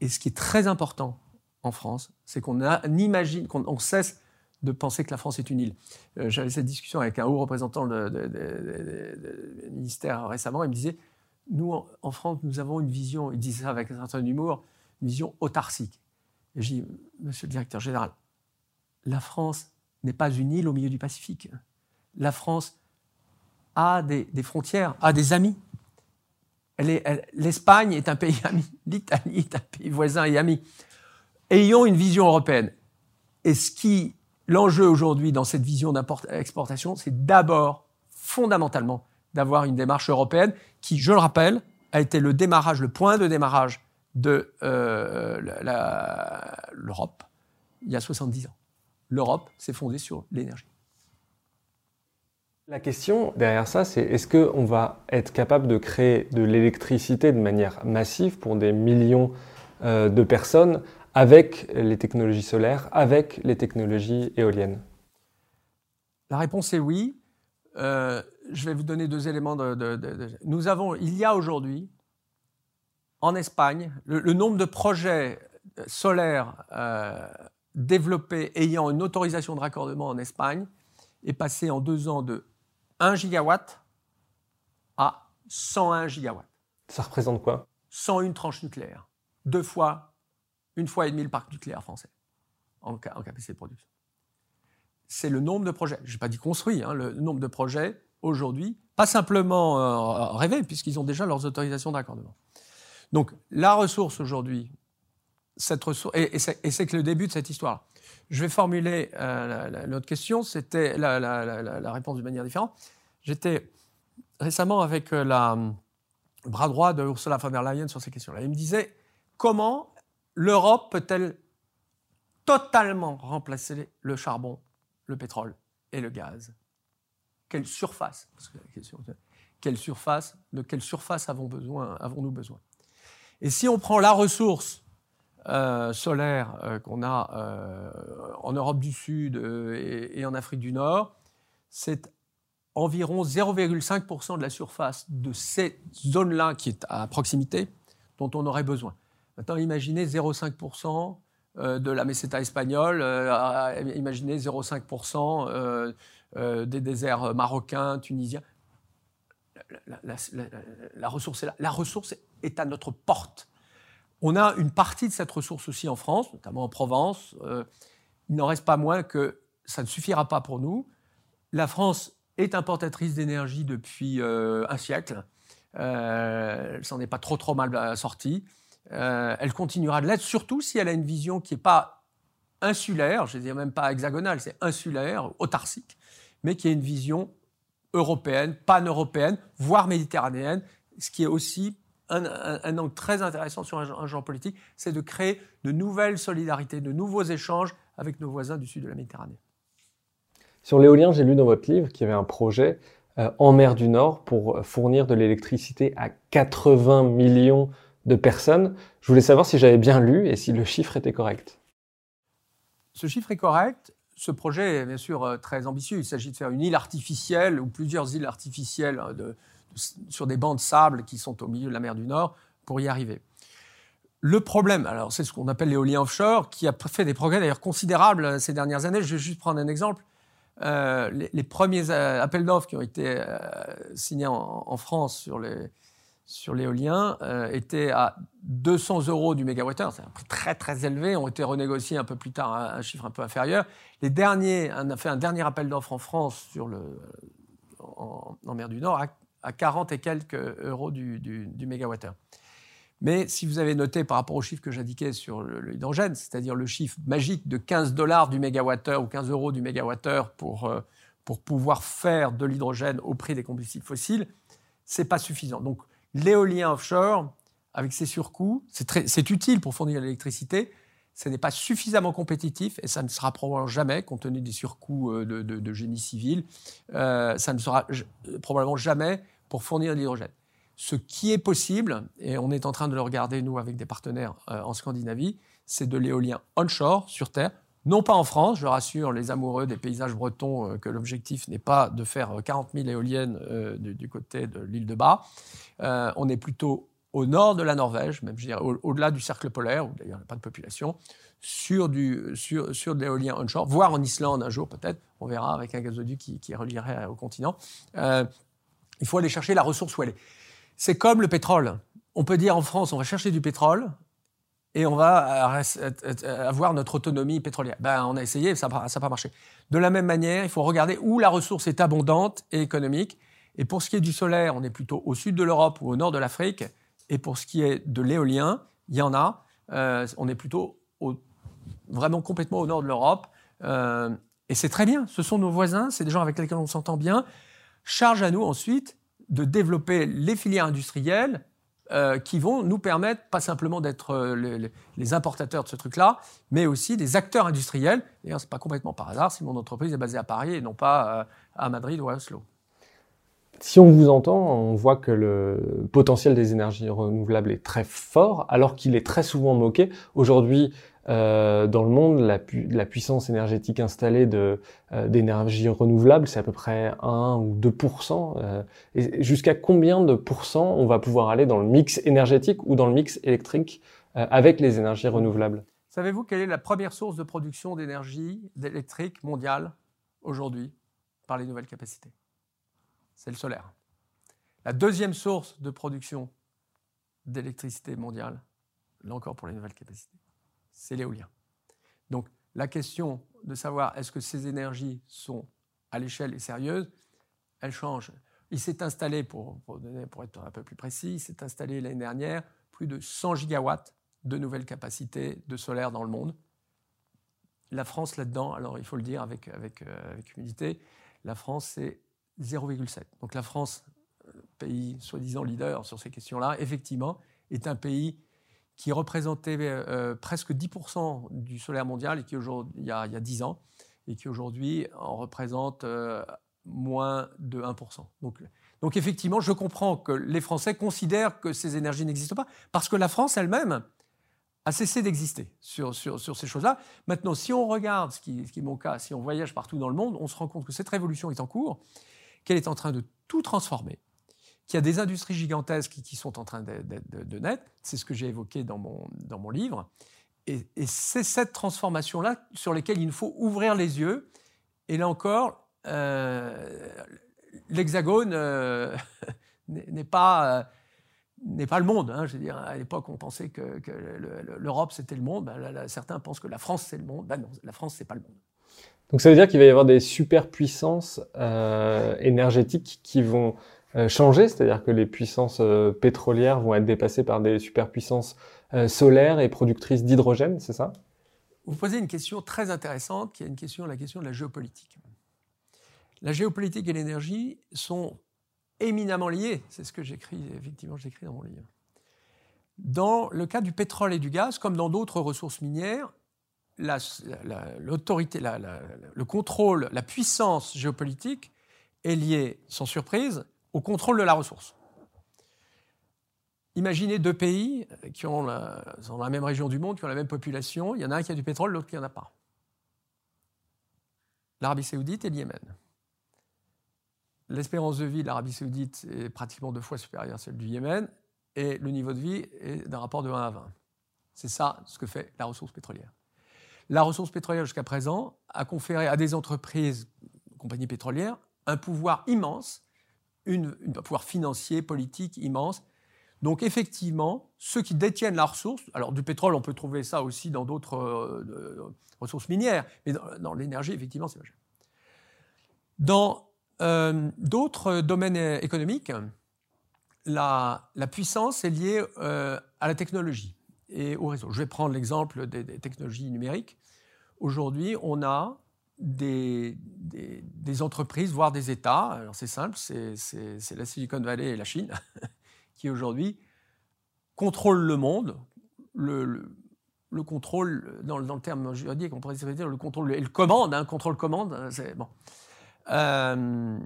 Et ce qui est très important en France, c'est qu'on imagine, qu'on cesse de penser que la France est une île. Euh, j'avais cette discussion avec un haut représentant du ministère récemment. Il me disait Nous, en, France, nous avons une vision, il disait ça avec un certain humour, une vision autarcique. Et je dis Monsieur le directeur général, la France n'est pas une île au milieu du Pacifique. La France a des frontières, a des amis l'Espagne est un pays ami, l'Italie est un pays voisin et ami. Ayons une vision européenne. Et ce qui, l'enjeu aujourd'hui dans cette vision d'exportation, c'est d'abord, fondamentalement, d'avoir une démarche européenne qui, je le rappelle, a été le démarrage, le point de démarrage de euh, l'Europe il y a 70 ans. L'Europe s'est fondée sur l'énergie. La question derrière ça, c'est est-ce qu'on va être capable de créer de l'électricité de manière massive pour des millions euh, de personnes avec les technologies solaires, avec les technologies éoliennes? La réponse est oui. Euh, je vais vous donner deux éléments. De, Nous avons, il y a aujourd'hui, en Espagne, le, nombre de projets solaires euh, développés ayant une autorisation de raccordement en Espagne est passé en deux ans de 1 gigawatt à 101 gigawatts. Ça représente quoi? 101 tranches nucléaires. Deux fois, une fois et demi le parc nucléaire français en, capacité de production. C'est le nombre de projets, je n'ai pas dit construit, hein, le nombre de projets aujourd'hui, pas simplement euh, rêver, puisqu'ils ont déjà leurs autorisations d'accordement. Donc la ressource aujourd'hui, cette ressource, et, c'est que le début de cette histoire. Je vais formuler euh, l'autre question, c'était la, réponse de manière différente. J'étais récemment avec euh, la bras droit de Ursula von der Leyen sur ces questions-là. Il me disait comment l'Europe peut-elle totalement remplacer le charbon, le pétrole et le gaz Quelle surface Quelle surface De quelle surface avons-nous besoin? Et si on prend la ressource euh, solaire euh, qu'on a euh, en Europe du Sud et, en Afrique du Nord, c'est environ 0,5% de la surface de ces zones-là qui est à proximité dont on aurait besoin. Maintenant, imaginez 0,5% de la meseta espagnole, imaginez 0,5% des déserts marocains, tunisiens. La, ressource est là. La ressource est à notre porte. On a une partie de cette ressource aussi en France, notamment en Provence. Euh, il n'en reste pas moins que ça ne suffira pas pour nous. La France est importatrice d'énergie depuis euh, un siècle. Euh, s'en est pas trop trop mal sortie. elle continuera de l'être, surtout si elle a une vision qui n'est pas insulaire, je ne dire même pas hexagonale, c'est insulaire, autarcique, mais qui a une vision européenne, pan-européenne, voire méditerranéenne, ce qui est aussi un, angle très intéressant sur un, genre politique, c'est de créer de nouvelles solidarités, de nouveaux échanges avec nos voisins du sud de la Méditerranée. Sur l'éolien, j'ai lu dans votre livre qu'il y avait un projet euh, en mer du Nord pour fournir de l'électricité à 80 millions de personnes. Je voulais savoir si j'avais bien lu et si le chiffre était correct. Ce chiffre est correct. Ce projet est bien sûr euh, très ambitieux. Il s'agit de faire une île artificielle ou plusieurs îles artificielles euh, de, sur des bancs de sable qui sont au milieu de la mer du Nord pour y arriver. Le problème, alors c'est ce qu'on appelle l'éolien offshore, qui a fait des progrès d'ailleurs considérables ces dernières années. Je vais juste prendre un exemple. Euh, les, premiers euh, appels d'offres qui ont été euh, signés en, France sur les sur l'éolien étaient à 200 euros du mégawattheure, c'est un prix très très élevé, ont été renégociés un peu plus tard à un chiffre un peu inférieur. Les derniers, on a fait un dernier appel d'offres en France sur le, en, mer du Nord à à 40 et quelques euros du, du, mégawattheure. Mais si vous avez noté par rapport au chiffre que j'indiquais sur l'hydrogène, c'est-à-dire le chiffre magique de 15 dollars du mégawattheure ou 15 euros du mégawattheure pour, euh, pour pouvoir faire de l'hydrogène au prix des combustibles fossiles, c'est pas suffisant. Donc l'éolien offshore, avec ses surcoûts, c'est utile pour fournir l'électricité, ce n'est pas suffisamment compétitif et ça ne sera probablement jamais, compte tenu des surcoûts euh, de, génie civil, euh, ça ne sera probablement jamais pour fournir de l'hydrogène. Ce qui est possible, et on est en train de le regarder, nous, avec des partenaires euh, en Scandinavie, c'est de l'éolien onshore, sur Terre, non pas en France, je rassure les amoureux des paysages bretons euh, que l'objectif n'est pas de faire 40 000 éoliennes euh, du, côté de l'île de Bas. on est plutôt au nord de la Norvège, même au-delà du cercle polaire, où d'ailleurs il n'y a pas de population, sur, du, sur, sur de l'éolien onshore, voire en Islande un jour peut-être, on verra avec un gazoduc qui, qui relierait au continent. Il faut aller chercher la ressource où elle est. C'est comme le pétrole. On peut dire en France, on va chercher du pétrole et on va avoir notre autonomie pétrolière. Ben, on a essayé, ça n'a pas marché. De la même manière, il faut regarder où la ressource est abondante et économique. Et pour ce qui est du solaire, on est plutôt au sud de l'Europe ou au nord de l'Afrique. Et pour ce qui est de l'éolien, il y en a. Euh, on est plutôt vraiment complètement au nord de l'Europe. Euh, et c'est très bien. Ce sont nos voisins, c'est des gens avec lesquels on s'entend bien. Charge à nous ensuite de développer les filières industrielles euh, qui vont nous permettre pas simplement d'être euh, les, importateurs de ce truc-là, mais aussi des acteurs industriels. D'ailleurs, ce n'est pas complètement par hasard si mon entreprise est basée à Paris et non pas euh, à Madrid ou à Oslo. Si on vous entend, on voit que le potentiel des énergies renouvelables est très fort, alors qu'il est très souvent moqué. Aujourd'hui, euh, dans le monde, la, puissance énergétique installée euh, d'énergie renouvelable, c'est à peu près 1 ou 2 euh, et Jusqu'à combien de pourcents on va pouvoir aller dans le mix énergétique ou dans le mix électrique avec les énergies renouvelables? Savez-vous quelle est la première source de production d'énergie électrique mondiale aujourd'hui par les nouvelles capacités? C'est le solaire. La deuxième source de production d'électricité mondiale, là encore pour les nouvelles capacités, c'est l'éolien. Donc la question de savoir est-ce que ces énergies sont à l'échelle et sérieuses, elle change. Il s'est installé, pour, être un peu plus précis, il s'est installé l'année dernière plus de 100 gigawatts de nouvelles capacités de solaire dans le monde. La France là-dedans, alors il faut le dire avec, avec, euh, humilité, la France c'est 0,7. Donc la France, euh, pays soi-disant leader sur ces questions-là, effectivement, est un pays qui représentait euh, presque 10% du solaire mondial et qui aujourd'hui, il, y a, il y a 10 ans, et qui aujourd'hui en représente euh, moins de 1%. Donc, donc effectivement, je comprends que les Français considèrent que ces énergies n'existent pas, parce que la France elle-même a cessé d'exister sur, sur, sur, ces choses-là. Maintenant, si on regarde, ce qui, ce qui, est mon cas, si on voyage partout dans le monde, on se rend compte que cette révolution est en cours, qu'elle est en train de tout transformer, qu'il y a des industries gigantesques qui, sont en train de, naître. C'est ce que j'ai évoqué dans mon, livre. Et, c'est cette transformation-là sur laquelle il faut ouvrir les yeux. Et là encore, euh, l'hexagone euh, n'est pas... Euh, n'est pas le monde. Hein, je à l'époque, on pensait que, l'Europe c'était le monde. Ben, certains pensent que la France c'est le monde. Ben non, la France c'est pas le monde. Donc ça veut dire qu'il va y avoir des superpuissances euh, énergétiques qui vont changer, c'est-à-dire que les puissances euh, pétrolières vont être dépassées par des superpuissances euh, solaires et productrices d'hydrogène, c'est ça? Vous posez une question très intéressante, qui est une question, la question de la géopolitique. La géopolitique et l'énergie sont éminemment liés. C'est ce que j'écris, effectivement, j'écris dans mon livre. Dans le cas du pétrole et du gaz, comme dans d'autres ressources minières, l'autorité, la, la, le contrôle, la puissance géopolitique est liée, sans surprise, au contrôle de la ressource. Imaginez deux pays qui ont sont dans la même région du monde, qui ont la même population. Il y en a un qui a du pétrole, l'autre qui n'en a pas. L'Arabie saoudite et le Yémen. L'espérance de vie de l'Arabie saoudite est pratiquement deux fois supérieure à celle du Yémen et le niveau de vie est d'un rapport de 1 à 20. C'est ça ce que fait la ressource pétrolière. La ressource pétrolière jusqu'à présent a conféré à des entreprises, compagnies pétrolières, un pouvoir immense, un pouvoir financier, politique immense. Donc effectivement, ceux qui détiennent la ressource, alors du pétrole, on peut trouver ça aussi dans d'autres euh, ressources minières, mais dans, l'énergie, effectivement, c'est majeur. Dans euh, D'autres domaines économiques, la, puissance est liée euh, à la technologie et au réseau. Je vais prendre l'exemple des, technologies numériques. Aujourd'hui, on a des, entreprises, voire des États, alors c'est simple, c'est la Silicon Valley et la Chine, qui aujourd'hui contrôlent le monde, le, le, le contrôle, dans, dans, le terme juridique, on pourrait dire le contrôle et le commande, hein, contrôle-commande, c'est bon. Euh,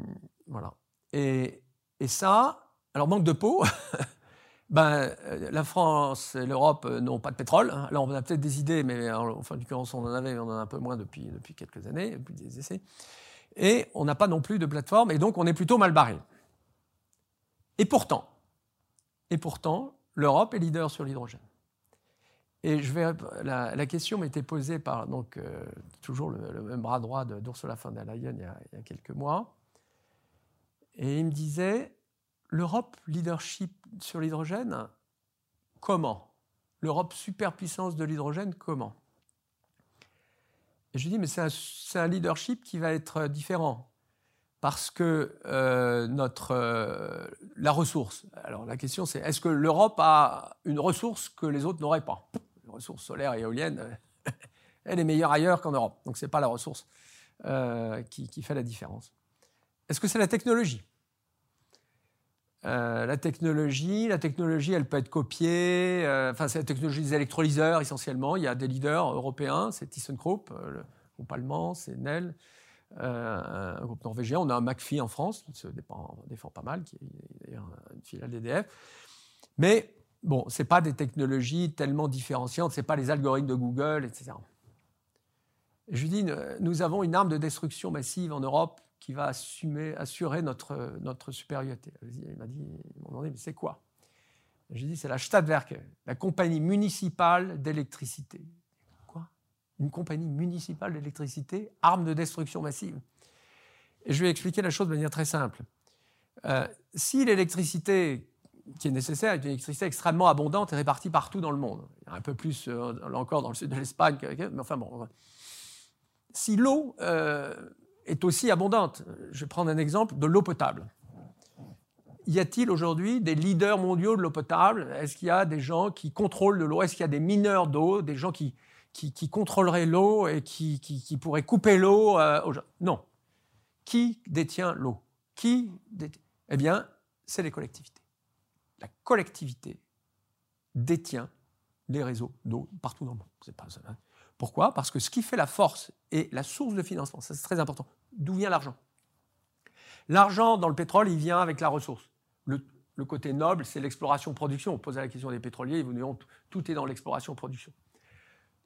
voilà. Et, et, ça, alors manque de peau, ben, euh, la France et l'Europe n'ont pas de pétrole. Alors on a peut-être des idées, mais enfin, du l'occurrence, on en avait, on en a un peu moins depuis, depuis quelques années, depuis des essais. Et on n'a pas non plus de plateforme, et donc on est plutôt mal barré. Et pourtant, et pourtant, l'Europe est leader sur l'hydrogène. Et je vais, la, la question m'était posée par donc, euh, toujours le, même bras droit d'Ursula von der Leyen il y, a, quelques mois. Et il me disait l'Europe leadership sur l'hydrogène, comment? L'Europe superpuissance de l'hydrogène, comment? Et je dis mais c'est un, leadership qui va être différent. Parce que euh, notre, euh, la ressource, alors la question c'est est-ce que l'Europe a une ressource que les autres n'auraient pas? Ressources solaires et éoliennes, elle est meilleure ailleurs qu'en Europe. Donc ce n'est pas la ressource euh, qui, qui, fait la différence. Est-ce que c'est la technologie? Euh, la technologie, la technologie, elle peut être copiée. Euh, enfin, c'est la technologie des électrolyseurs essentiellement. Il y a des leaders européens, c'est ThyssenKrupp, euh, le groupe allemand, c'est Nel, un groupe norvégien. On a un McPhee en France qui se défend, défend pas mal, qui est une filiale d'EDF. Mais bon, ce pas des technologies tellement différenciantes, ce pas les algorithmes de Google, etc. Je dis, nous avons une arme de destruction massive en Europe qui va assurer notre, notre supériorité. Il m'a dit, demandé, mais c'est quoi? Je lui ai dit, c'est la Stadtwerke, la compagnie municipale d'électricité. Quoi? Une compagnie municipale d'électricité, arme de destruction massive. Et je lui ai expliqué la chose de manière très simple. Euh, si l'électricité qui est nécessaire est une électricité extrêmement abondante et répartie partout dans le monde. Un peu plus, euh, encore, dans le sud de l'Espagne, mais enfin bon. Si l'eau euh, est aussi abondante, je vais prendre un exemple de l'eau potable. Y a-t-il aujourd'hui des leaders mondiaux de l'eau potable? Est-ce qu'il y a des gens qui contrôlent de l'eau? Est-ce qu'il y a des mineurs d'eau, des gens qui, qui, contrôleraient l'eau et qui, qui, pourraient couper l'eau euh, Non. Qui détient l'eau? Qui Eh bien, c'est les collectivités la collectivité détient les réseaux d'eau partout dans le monde. Pas, hein. Pourquoi? Parce que ce qui fait la force et la source de financement, ça c'est très important, d'où vient l'argent? L'argent dans le pétrole, il vient avec la ressource. Le, côté noble, c'est l'exploration-production. On posait la question des pétroliers, ils vous diront tout est dans l'exploration-production.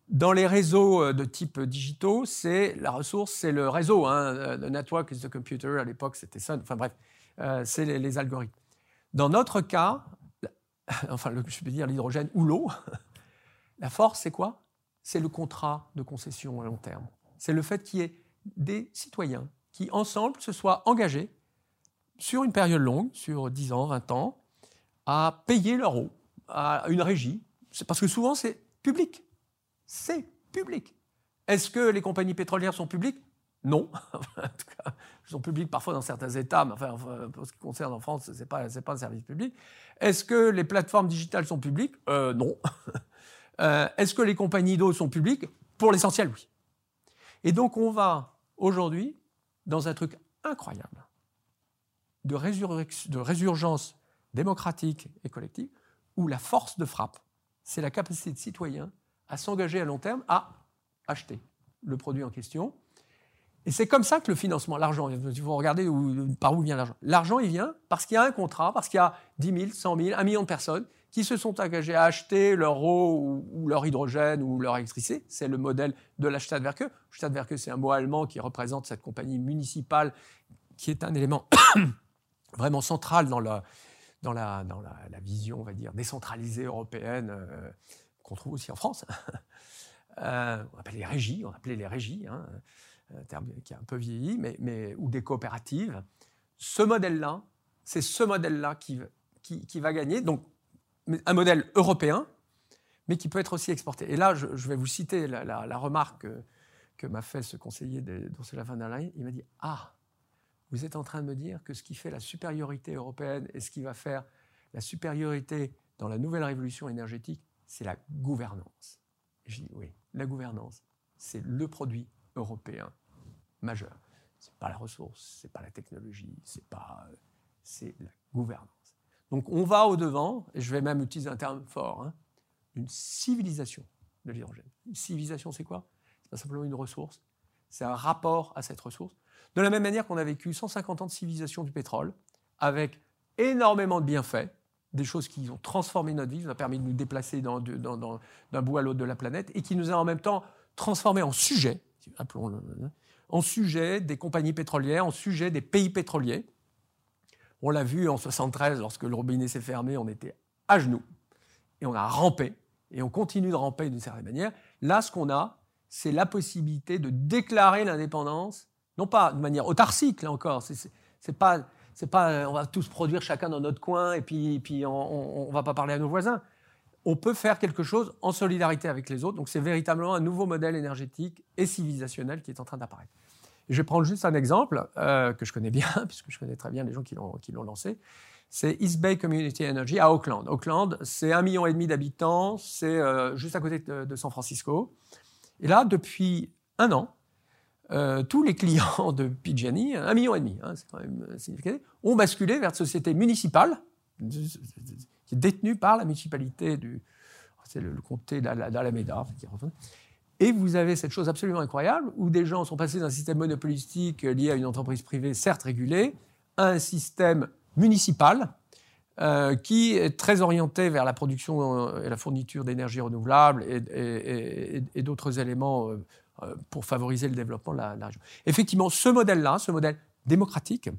Dans les réseaux euh, de type digitaux, c'est la ressource, c'est le réseau. Hein. The network is the computer. À l'époque, c'était ça. Enfin bref, euh, c'est les, algorithmes. Dans notre cas, enfin, je peux dire l'hydrogène ou l'eau, la force, c'est quoi? C'est le contrat de concession à long terme. C'est le fait qu'il y ait des citoyens qui, ensemble, se soient engagés sur une période longue, sur 10 ans, 20 ans, à payer leur eau à une régie. Parce que souvent, c'est public. C'est public. Est-ce que les compagnies pétrolières sont publiques? Non. en tout cas, elles sont publiques parfois dans certains États, mais enfin, pour ce qui concerne en France, ce n'est pas, pas un service public. Est-ce que les plateformes digitales sont publiques? Euh, Non. Euh, est-ce que les compagnies d'eau sont publiques? Pour l'essentiel, oui. Et donc, on va aujourd'hui dans un truc incroyable de, de résurgence démocratique et collective, où la force de frappe, c'est la capacité de citoyens à s'engager à long terme à acheter le produit en question. Et c'est comme ça que le financement, l'argent, il faut regarder par où vient l'argent. L'argent, il vient parce qu'il y a un contrat, parce qu'il y a 10 000, 100 000, 1 million de personnes qui se sont engagées à acheter leur eau ou, leur hydrogène ou leur électricité. C'est le modèle de la Stadtwerke. Stadtwerke, c'est un mot allemand qui représente cette compagnie municipale qui est un élément vraiment central dans la, dans la, dans la, vision, on va dire, décentralisée européenne euh, qu'on trouve aussi en France. Euh, on appelle les régies, on appelait les régies, hein, un terme qui a un peu vieilli, mais, mais ou des coopératives. Ce modèle-là, c'est ce modèle-là qui, qui, va gagner. Donc, un modèle européen, mais qui peut être aussi exporté. Et là, je, vais vous citer la, remarque que, m'a fait ce conseiller d'Ursula von der Leyen. Il m'a dit Ah, vous êtes en train de me dire que ce qui fait la supériorité européenne et ce qui va faire la supériorité dans la nouvelle révolution énergétique, c'est la gouvernance. je dis oui, la gouvernance, c'est le produit européen majeur. Ce n'est pas la ressource, ce n'est pas la technologie, c'est pas, c'est la gouvernance. Donc on va au devant, et je vais même utiliser un terme fort, hein, une civilisation de l'hydrogène. Une civilisation, c'est quoi? C'est pas simplement une ressource, c'est un rapport à cette ressource. De la même manière qu'on a vécu 150 ans de civilisation du pétrole, avec énormément de bienfaits, des choses qui ont transformé notre vie, qui nous ont permis de nous déplacer d'un bout à l'autre de la planète, et qui nous a en même temps transformé en sujet, appelons-le, en sujet des compagnies pétrolières, en sujet des pays pétroliers. On l'a vu en 73, lorsque le robinet s'est fermé, on était à genoux, et on a rampé, et on continue de ramper d'une certaine manière. Là, ce qu'on a, c'est la possibilité de déclarer l'indépendance, non pas de manière autarcique, là encore, c'est pas c'est pas euh, on va tous produire chacun dans notre coin et puis, puis on ne va pas parler à nos voisins. On peut faire quelque chose en solidarité avec les autres. Donc c'est véritablement un nouveau modèle énergétique et civilisationnel qui est en train d'apparaître. Je vais prendre juste un exemple euh, que je connais bien, puisque je connais très bien les gens qui l'ont lancé. C'est East Bay Community Energy à Auckland. Auckland, c'est un million et demi d'habitants, c'est euh, juste à côté de, San Francisco. Et là, depuis un an, euh, tous les clients de PG&E, un million et demi, hein, c'est quand même significatif, ont basculé vers une société municipale qui est détenue par la municipalité du, c'est le, comté d'Alameda. Et vous avez cette chose absolument incroyable où des gens sont passés d'un système monopolistique lié à une entreprise privée, certes régulée, à un système municipal euh, qui est très orienté vers la production et la fourniture d'énergie renouvelable et, d'autres éléments euh, euh, pour favoriser le développement de la, région. Effectivement, ce modèle-là, ce modèle démocratique,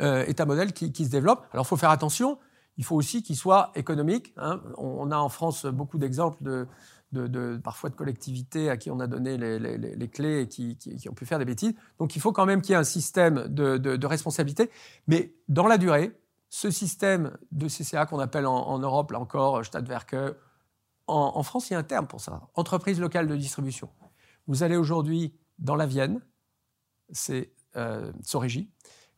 euh, est un modèle qui, se développe. Alors, il faut faire attention. Il faut aussi qu'il soit économique. Hein. On, a en France beaucoup d'exemples de, de, parfois de collectivités à qui on a donné les, clés et qui, ont pu faire des bêtises. Donc, il faut quand même qu'il y ait un système de, responsabilité. Mais dans la durée, ce système de CCA qu'on appelle en, Europe, là encore, Stadtwerke, en, France, il y a un terme pour ça. Entreprise locale de distribution. Vous allez aujourd'hui dans la Vienne, c'est euh, Sorégie.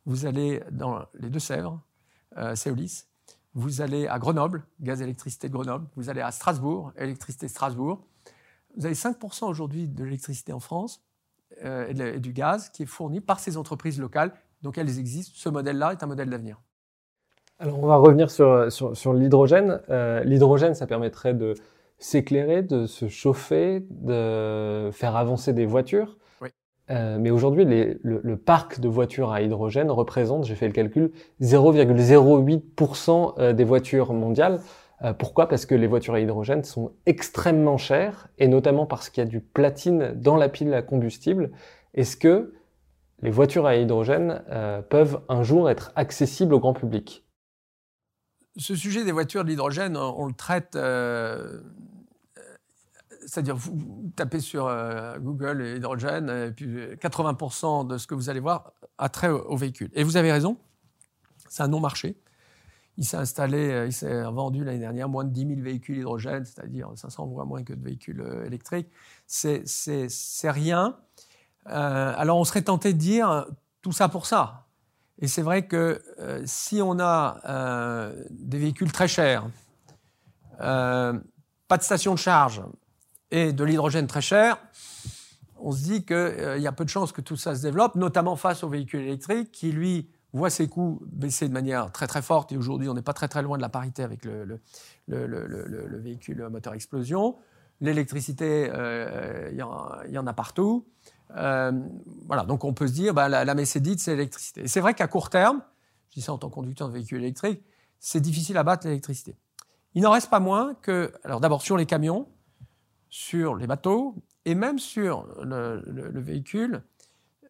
Vous allez dans les Deux-Sèvres, euh, c'est Ulysse. Vous allez à Grenoble, gaz électricité de Grenoble. Vous allez à Strasbourg, électricité Strasbourg. Vous avez 5% aujourd'hui de l'électricité en France euh, et, du gaz qui est fourni par ces entreprises locales. Donc elles existent. Ce modèle-là est un modèle d'avenir. Alors on va revenir sur, sur l'hydrogène. l'hydrogène, ça permettrait de s'éclairer, de se chauffer, de faire avancer des voitures. Euh, mais aujourd'hui, le, parc de voitures à hydrogène représente, j'ai fait le calcul, 0,08% euh, des voitures mondiales. Euh, pourquoi? Parce que les voitures à hydrogène sont extrêmement chères, et notamment parce qu'il y a du platine dans la pile à combustible. Est-ce que les voitures à hydrogène peuvent un jour être accessibles au grand public? Ce sujet des voitures d'hydrogène, on le traite c'est-à-dire, vous tapez sur euh, Google hydrogène, et puis 80% de ce que vous allez voir a trait au, véhicule. Et vous avez raison, c'est un non-marché. Il s'est installé, euh, il s'est vendu l'année dernière moins de 10 000 véhicules hydrogène, c'est-à-dire 500 fois moins que de véhicules euh, électriques. C'est rien. alors on serait tenté de dire tout ça pour ça. Et c'est vrai que si on a des véhicules très chers, pas de station de charge, et de l'hydrogène très cher, on se dit qu'il euh, y a peu de chances que tout ça se développe, notamment face au véhicule électrique qui, lui, voit ses coûts baisser de manière très très forte. Et aujourd'hui, on n'est pas très très loin de la parité avec le, le, véhicule moteur explosion. L'électricité, euh, il y, en a partout. Euh, voilà, donc on peut se dire, bah, la, la mécédite, c'est l'électricité. Et c'est vrai qu'à court terme, je dis ça en tant que conducteur de véhicule électrique, c'est difficile à battre l'électricité. Il n'en reste pas moins que, alors d'abord sur les camions, sur les bateaux et même sur le, véhicule,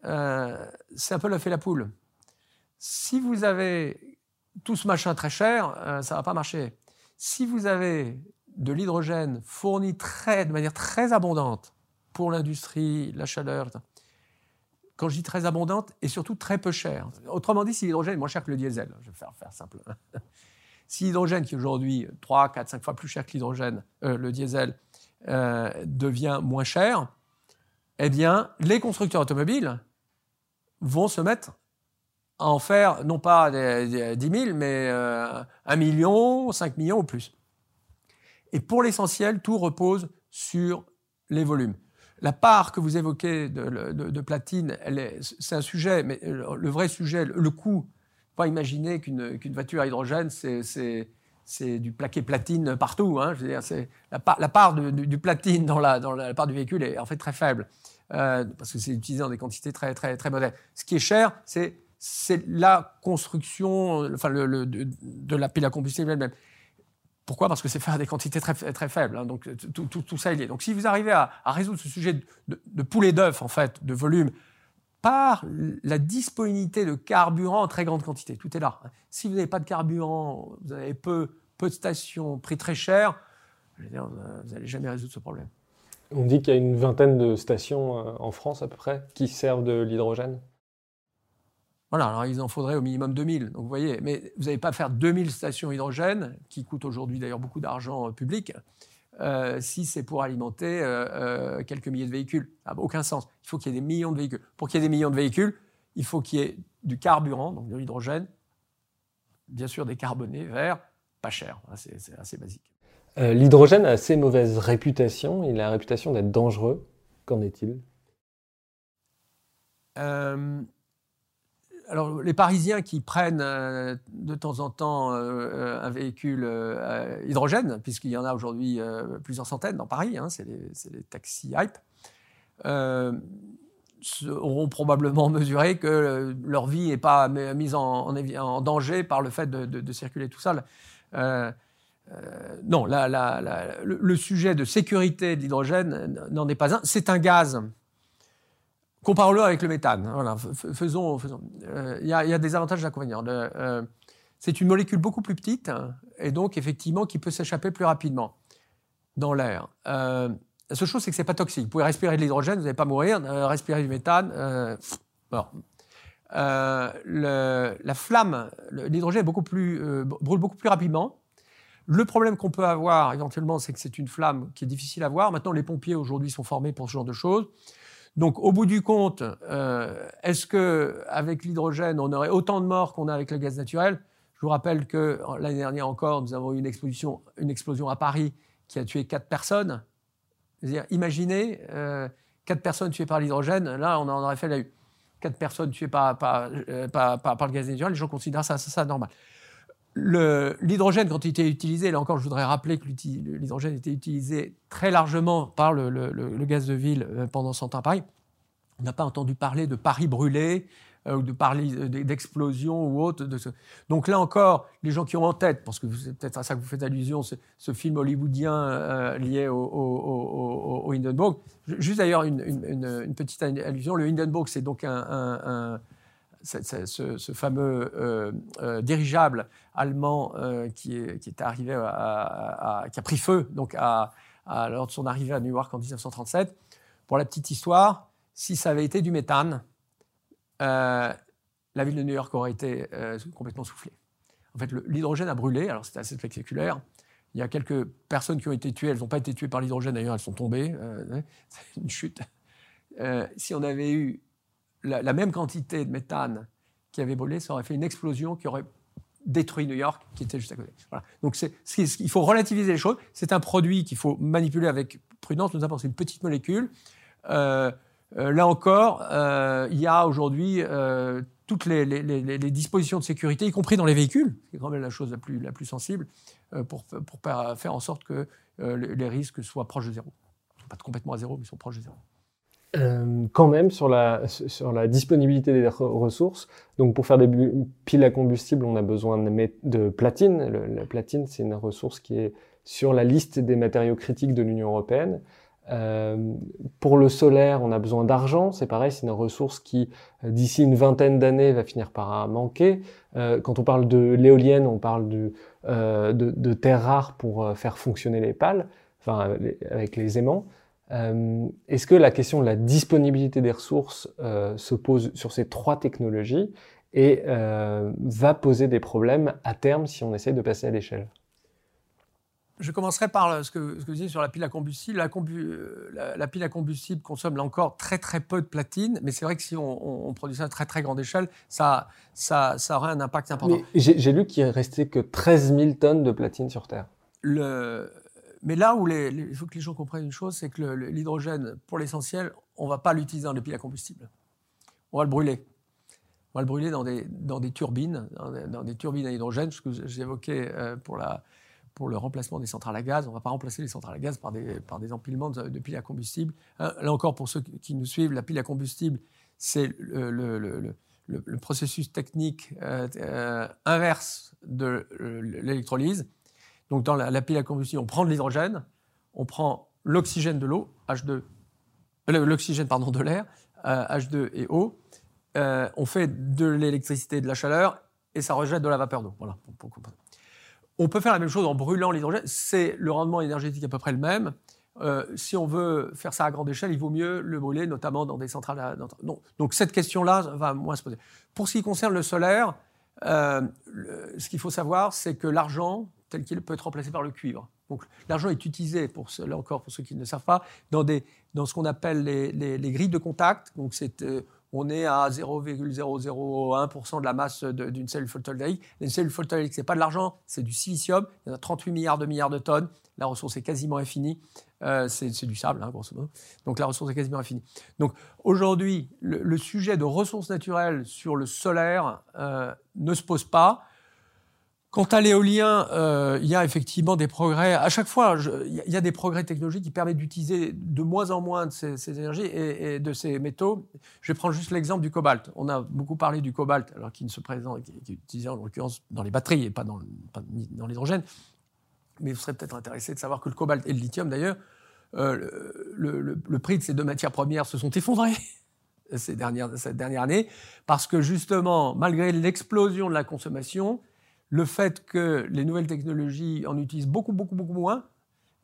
euh, c'est un peu le fait la poule. Si vous avez tout ce machin très cher, euh, ça ne va pas marcher. Si vous avez de l'hydrogène fourni de manière très abondante pour l'industrie, la chaleur, quand je dis très abondante, et surtout très peu cher. Autrement dit, si l'hydrogène est moins cher que le diesel, je vais faire, faire simple. si l'hydrogène, qui est aujourd'hui 3, 4, 5 fois plus cher que l'hydrogène, euh, le diesel, euh, devient moins cher, eh bien, les constructeurs automobiles vont se mettre à en faire non pas 10 000, mais 1 euh, million, 5 millions ou plus. Et pour l'essentiel, tout repose sur les volumes. La part que vous évoquez de, platine, c'est un sujet, mais le vrai sujet, le coût, pas imaginer qu'une voiture à hydrogène, c'est c'est du plaqué platine partout. Hein, je veux dire, c'est la, part, du, platine dans la, dans la, part du véhicule est en fait très faible euh, parce que c'est utilisé dans des quantités très très très modèles. Ce qui est cher, c'est la construction, enfin le, de, la pile à combustible elle-même. Pourquoi? Parce que c'est fait à des quantités très, très faibles. Hein, donc tout, tout, ça est lié. Donc si vous arrivez à, à résoudre ce sujet de, de poulet d'œuf, en fait, de volume, par la disponibilité de carburant en très grande quantité. Tout est là. Si vous n'avez pas de carburant, vous avez peu, peu de stations, prix très cher, vous n'allez jamais résoudre ce problème. On dit qu'il y a une vingtaine de stations euh, en France à peu près qui servent de l'hydrogène. Voilà, alors il en faudrait au minimum 2000. Donc vous voyez, mais vous n'allez pas faire 2000 stations hydrogène, qui coûtent aujourd'hui d'ailleurs beaucoup d'argent euh, public. Euh, si c'est pour alimenter euh, euh, quelques milliers de véhicules. Ça n'a aucun sens. Il faut qu'il y ait des millions de véhicules. Pour qu'il y ait des millions de véhicules, il faut qu'il y ait du carburant, donc de l'hydrogène, bien sûr décarboné, vert, pas cher. C'est assez basique. L'hydrogène a assez mauvaise réputation. Il a la réputation d'être dangereux. Qu'en est-il? Alors, les Parisiens qui prennent euh, de temps en temps euh, euh, un véhicule hydrogène, puisqu'il y en a aujourd'hui plusieurs centaines dans Paris, hein, c'est les, taxis hype, auront probablement mesuré que leur vie n'est pas mise en, danger par le fait de, circuler tout seul. non, le, sujet de sécurité de l'hydrogène n'en est pas un. C'est un gaz Comparons-le avec le méthane. Voilà, faisons. Euh, il y, a des avantages et des inconvénients. Euh, c'est une molécule beaucoup plus petite et donc effectivement qui peut s'échapper plus rapidement dans l'air. Euh, la seule chose, c'est que c'est pas toxique. Vous pouvez respirer de l'hydrogène, vous n'allez pas mourir. respirer du méthane, bon. la flamme, l'hydrogène brûle beaucoup plus rapidement. Le problème qu'on peut avoir éventuellement, c'est que c'est une flamme qui est difficile à voir. Maintenant, les pompiers aujourd'hui sont formés pour ce genre de choses. Donc, au bout du compte, euh, est-ce que avec l'hydrogène, on aurait autant de morts qu'on a avec le gaz naturel? Je vous rappelle que l'année dernière encore, nous avons eu une explosion, à Paris qui a tué quatre personnes. -dire, imaginez euh, quatre personnes tuées par l'hydrogène. Là, on en aurait fait la. Quatre personnes tuées par, euh, le gaz naturel. Les gens considèrent ça, ça normal. L'hydrogène, quand il était utilisé, là encore, je voudrais rappeler que l'hydrogène était utilisé très largement par le, gaz de ville euh, pendant 100 ans à Paris. On n'a pas entendu parler de Paris brûlé, ou de parler d'explosion ou autre. Donc là encore, les gens qui ont en tête, parce que c'est peut-être à ça que vous faites allusion, ce, film hollywoodien lié au, au, Hindenburg. Juste d'ailleurs une, petite allusion, le Hindenburg, c'est donc un ce, fameux euh, euh, dirigeable allemand euh, qui, est, arrivé qui a pris feu donc lors de son arrivée à New York en 1937. Pour la petite histoire, si ça avait été du méthane, la ville de New York aurait été complètement soufflée. En fait, l'hydrogène a brûlé, alors c'était assez spectaculaire. Il y a quelques personnes qui ont été tuées, elles n'ont pas été tuées par l'hydrogène, d'ailleurs, elles sont tombées. c'est une chute. si on avait eu la, même quantité de méthane qui avait brûlé, ça aurait fait une explosion qui aurait détruit New York, qui était juste à côté. Donc il faut relativiser les choses. C'est un produit qu'il faut manipuler avec prudence, notamment c'est une petite molécule. Euh, euh, là encore, euh, il y a aujourd'hui toutes les, dispositions de sécurité, y compris dans les véhicules, qui est quand même la chose la plus, sensible, pour, pour, faire en sorte que les risques soient proches de zéro. Pas complètement à zéro, mais ils sont proches de zéro. Euh, quand même sur la, sur la disponibilité des ressources. Donc pour faire des piles à combustible, on a besoin de, platine. la platine, c'est une ressource qui est sur la liste des matériaux critiques de l'Union européenne. Euh, pour le solaire, on a besoin d'argent. C'est pareil, c'est une ressource qui, euh, d'ici une vingtaine d'années, va finir par manquer. Euh, quand on parle de l'éolienne, on parle de, euh, de, de terres rares pour faire fonctionner les pales, enfin avec les aimants. Euh, est-ce que la question de la disponibilité des ressources euh, se pose sur ces trois technologies et euh, va poser des problèmes à terme si on essaye de passer à l'échelle? Je commencerai par ce que, ce que vous disiez sur la pile à combustible. La, pile à combustible consomme là encore très très peu de platine, mais c'est vrai que si on, produit ça à très très grande échelle, ça, ça, ça aurait un impact important. J'ai lu qu'il restait que 13 000 tonnes de platine sur Terre. Le, mais là où il faut que les gens comprennent une chose, c'est que l'hydrogène, pour l'essentiel, on ne va pas l'utiliser dans les piles à combustible. On va le brûler. On va le brûler dans des, turbines, dans des, turbines à hydrogène, ce que j'évoquais euh, pour, le remplacement des centrales à gaz. On ne va pas remplacer les centrales à gaz par des, empilements de, piles à combustible. Hein, là encore, pour ceux qui nous suivent, la pile à combustible, c'est le, processus technique euh, euh, inverse de l'électrolyse. Donc dans la, pile à combustible, on prend de l'hydrogène, on prend l'oxygène de l'eau, H2, euh, l'oxygène pardon de l'air, H2 euh, et. Euh, on fait de l'électricité et de la chaleur et ça rejette de la vapeur d'eau. Voilà. On peut faire la même chose en brûlant l'hydrogène. C'est le rendement énergétique à peu près le même. si on veut faire ça à grande échelle, il vaut mieux le brûler, notamment dans des centrales. À... Donc cette question-là va moins se poser. Pour ce qui concerne le solaire, ce qu'il faut savoir, c'est que l'argent, tel qu'il peut être remplacé par le cuivre. Donc l'argent est utilisé, pour là encore pour ceux qui ne le savent pas, dans, ce qu'on appelle les, les, grilles de contact. Donc euh, on est à 0,001% de la masse d'une cellule photovoltaïque. Une cellule photovoltaïque, ce n'est pas de l'argent, c'est du silicium. Il y en a 38 milliards de milliards de tonnes. La ressource est quasiment infinie. Euh, c'est, du sable, hein, grosso modo. Donc la ressource est quasiment infinie. Donc aujourd'hui, le, sujet de ressources naturelles sur le solaire euh, ne se pose pas. Quant à l'éolien, euh, il y a effectivement des progrès. À chaque fois, il y a des progrès technologiques qui permettent d'utiliser de moins en moins de ces, énergies et, de ces métaux. Je vais prendre juste l'exemple du cobalt. On a beaucoup parlé du cobalt, alors qu'il ne se présente, qui, est utilisé en l'occurrence dans les batteries et pas dans, l'hydrogène. Mais vous serez peut-être intéressé de savoir que le cobalt et le lithium, d'ailleurs, euh, le, prix de ces deux matières premières se sont effondrés ces dernières, cette dernière année, parce que justement, malgré l'explosion de la consommation, le fait que les nouvelles technologies en utilisent beaucoup, beaucoup, beaucoup moins,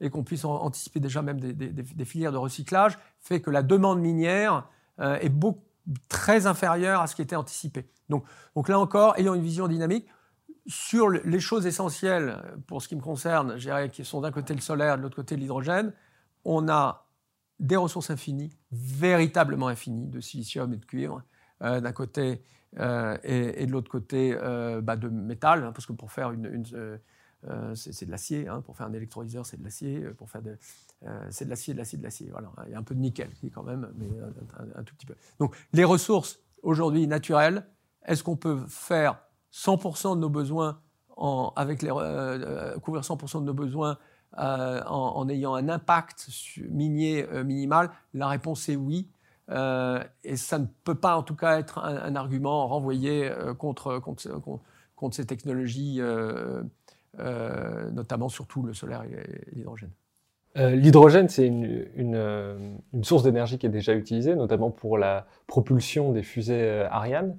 et qu'on puisse anticiper déjà même des, filières de recyclage, fait que la demande minière euh, est beaucoup, très inférieure à ce qui était anticipé. Donc, donc là encore, ayant une vision dynamique, sur les choses essentielles, pour ce qui me concerne, je qui sont d'un côté le solaire, de l'autre côté l'hydrogène, on a des ressources infinies, véritablement infinies, de silicium et de cuivre, euh, d'un côté, euh, et, de l'autre côté euh, bah, de métal, hein, parce que pour faire une, c'est de l'acier, hein, pour faire un électrolyseur c'est de l'acier, pour faire de, c'est de l'acier, de l'acier, de l'acier. Voilà, il y a un peu de nickel quand même, mais un, tout petit peu. Donc les ressources aujourd'hui naturelles, est-ce qu'on peut faire 100% de nos besoins en, avec couvrir 100% de nos besoins en, ayant un impact minier minimal? La réponse est oui. Et ça ne peut pas, en tout cas, être un, argument renvoyé contre, contre, contre, ces technologies, notamment surtout le solaire et l'hydrogène. Euh, l'hydrogène, c'est une, euh, une, source d'énergie qui est déjà utilisée, notamment pour la propulsion des fusées euh, Ariane.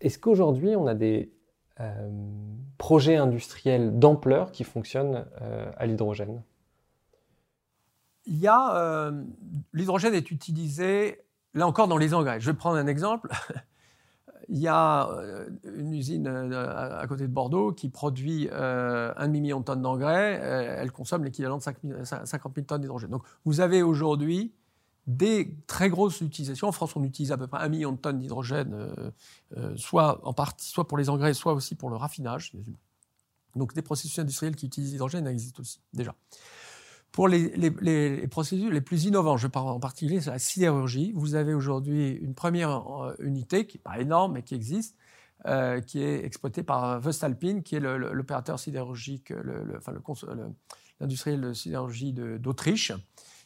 Est-ce qu'aujourd'hui, on a des projets industriels d'ampleur qui fonctionnent à l'hydrogène? Il y a l'hydrogène est utilisé là encore dans les engrais. Je vais prendre un exemple. Il y a euh, une usine euh, à côté de Bordeaux qui produit euh, un demi-million de tonnes d'engrais. Elle consomme l'équivalent de 50 000 tonnes d'hydrogène. Donc vous avez aujourd'hui des très grosses utilisations. En France, on utilise à peu près un million de tonnes d'hydrogène, soit en partie, soit pour les engrais, soit aussi pour le raffinage. Donc des processus industriels qui utilisent l'hydrogène existent aussi déjà. Pour les, procédures les plus innovantes, je parle en particulier sur la sidérurgie, vous avez aujourd'hui une première euh, unité qui n'est pas énorme mais qui existe, euh, qui est exploitée par Vestalpine, qui est l'opérateur sidérurgique, l'industriel de sidérurgie d'Autriche,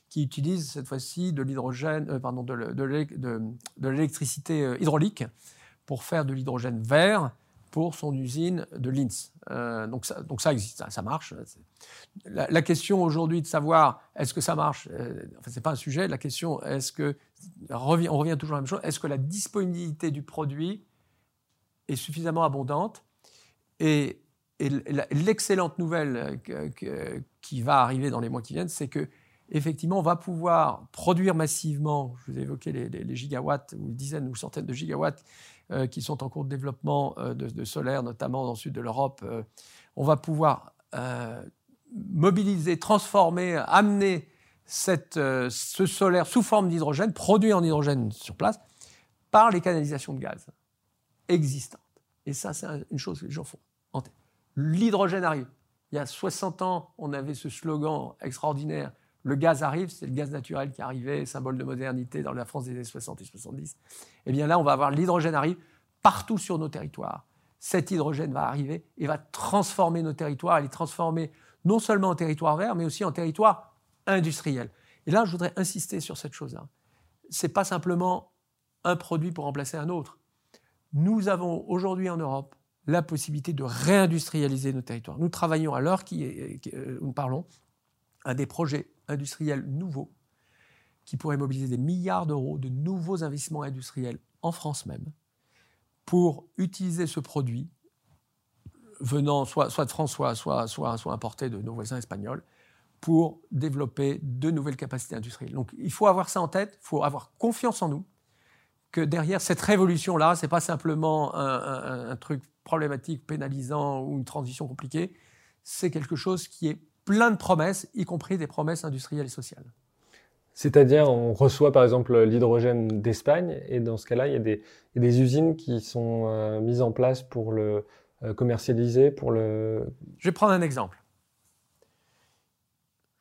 qui utilise cette fois-ci de l'hydrogène, euh, pardon, de l'électricité hydraulique pour faire de l'hydrogène vert pour son usine de Linz. Euh, donc, ça, existe, ça, marche. La, question aujourd'hui de savoir est-ce que ça marche, euh, enfin, c'est pas un sujet. La question est-ce que on revient, toujours à la même chose. Est-ce que la disponibilité du produit est suffisamment abondante et, l'excellente nouvelle qui va arriver dans les mois qui viennent, c'est que effectivement, on va pouvoir produire massivement. Je vous ai évoqué les, les gigawatts ou dizaines ou centaines de gigawatts qui sont en cours de développement euh, de, solaire, notamment dans le sud de l'Europe, euh, on va pouvoir mobiliser, transformer, amener ce solaire sous forme d'hydrogène, produit en hydrogène sur place, par les canalisations de gaz existantes. Et ça, c'est une chose que les gens font en tête. L'hydrogène arrive. Il y a 60 ans, on avait ce slogan extraordinaire le gaz arrive, c'est le gaz naturel qui arrivait, symbole de modernité dans la France des années 60 et 70. Eh bien là, on va avoir l'hydrogène arrive partout sur nos territoires. Cet hydrogène va arriver et va transformer nos territoires, les transformer non seulement en territoire vert, mais aussi en territoire industriel. Et là, je voudrais insister sur cette chose-là. Ce n'est pas simplement un produit pour remplacer un autre. Nous avons aujourd'hui en Europe la possibilité de réindustrialiser nos territoires. Nous travaillons à l'heure qui, euh, nous parlons à des projets industriels nouveaux qui pourraient mobiliser des milliards d'euros de nouveaux investissements industriels en France même pour utiliser ce produit venant soit, soit de France, soit, soit, soit, importé de nos voisins espagnols pour développer de nouvelles capacités industrielles. Donc il faut avoir ça en tête, il faut avoir confiance en nous, que derrière cette révolution-là, ce n'est pas simplement un, un, truc problématique, pénalisant ou une transition compliquée, c'est quelque chose qui est plein de promesses, y compris des promesses industrielles et sociales. C'est-à-dire, on reçoit par exemple l'hydrogène d'Espagne, et dans ce cas-là, il, y a des usines qui sont euh, mises en place pour le euh, commercialiser, pour le... Je vais prendre un exemple.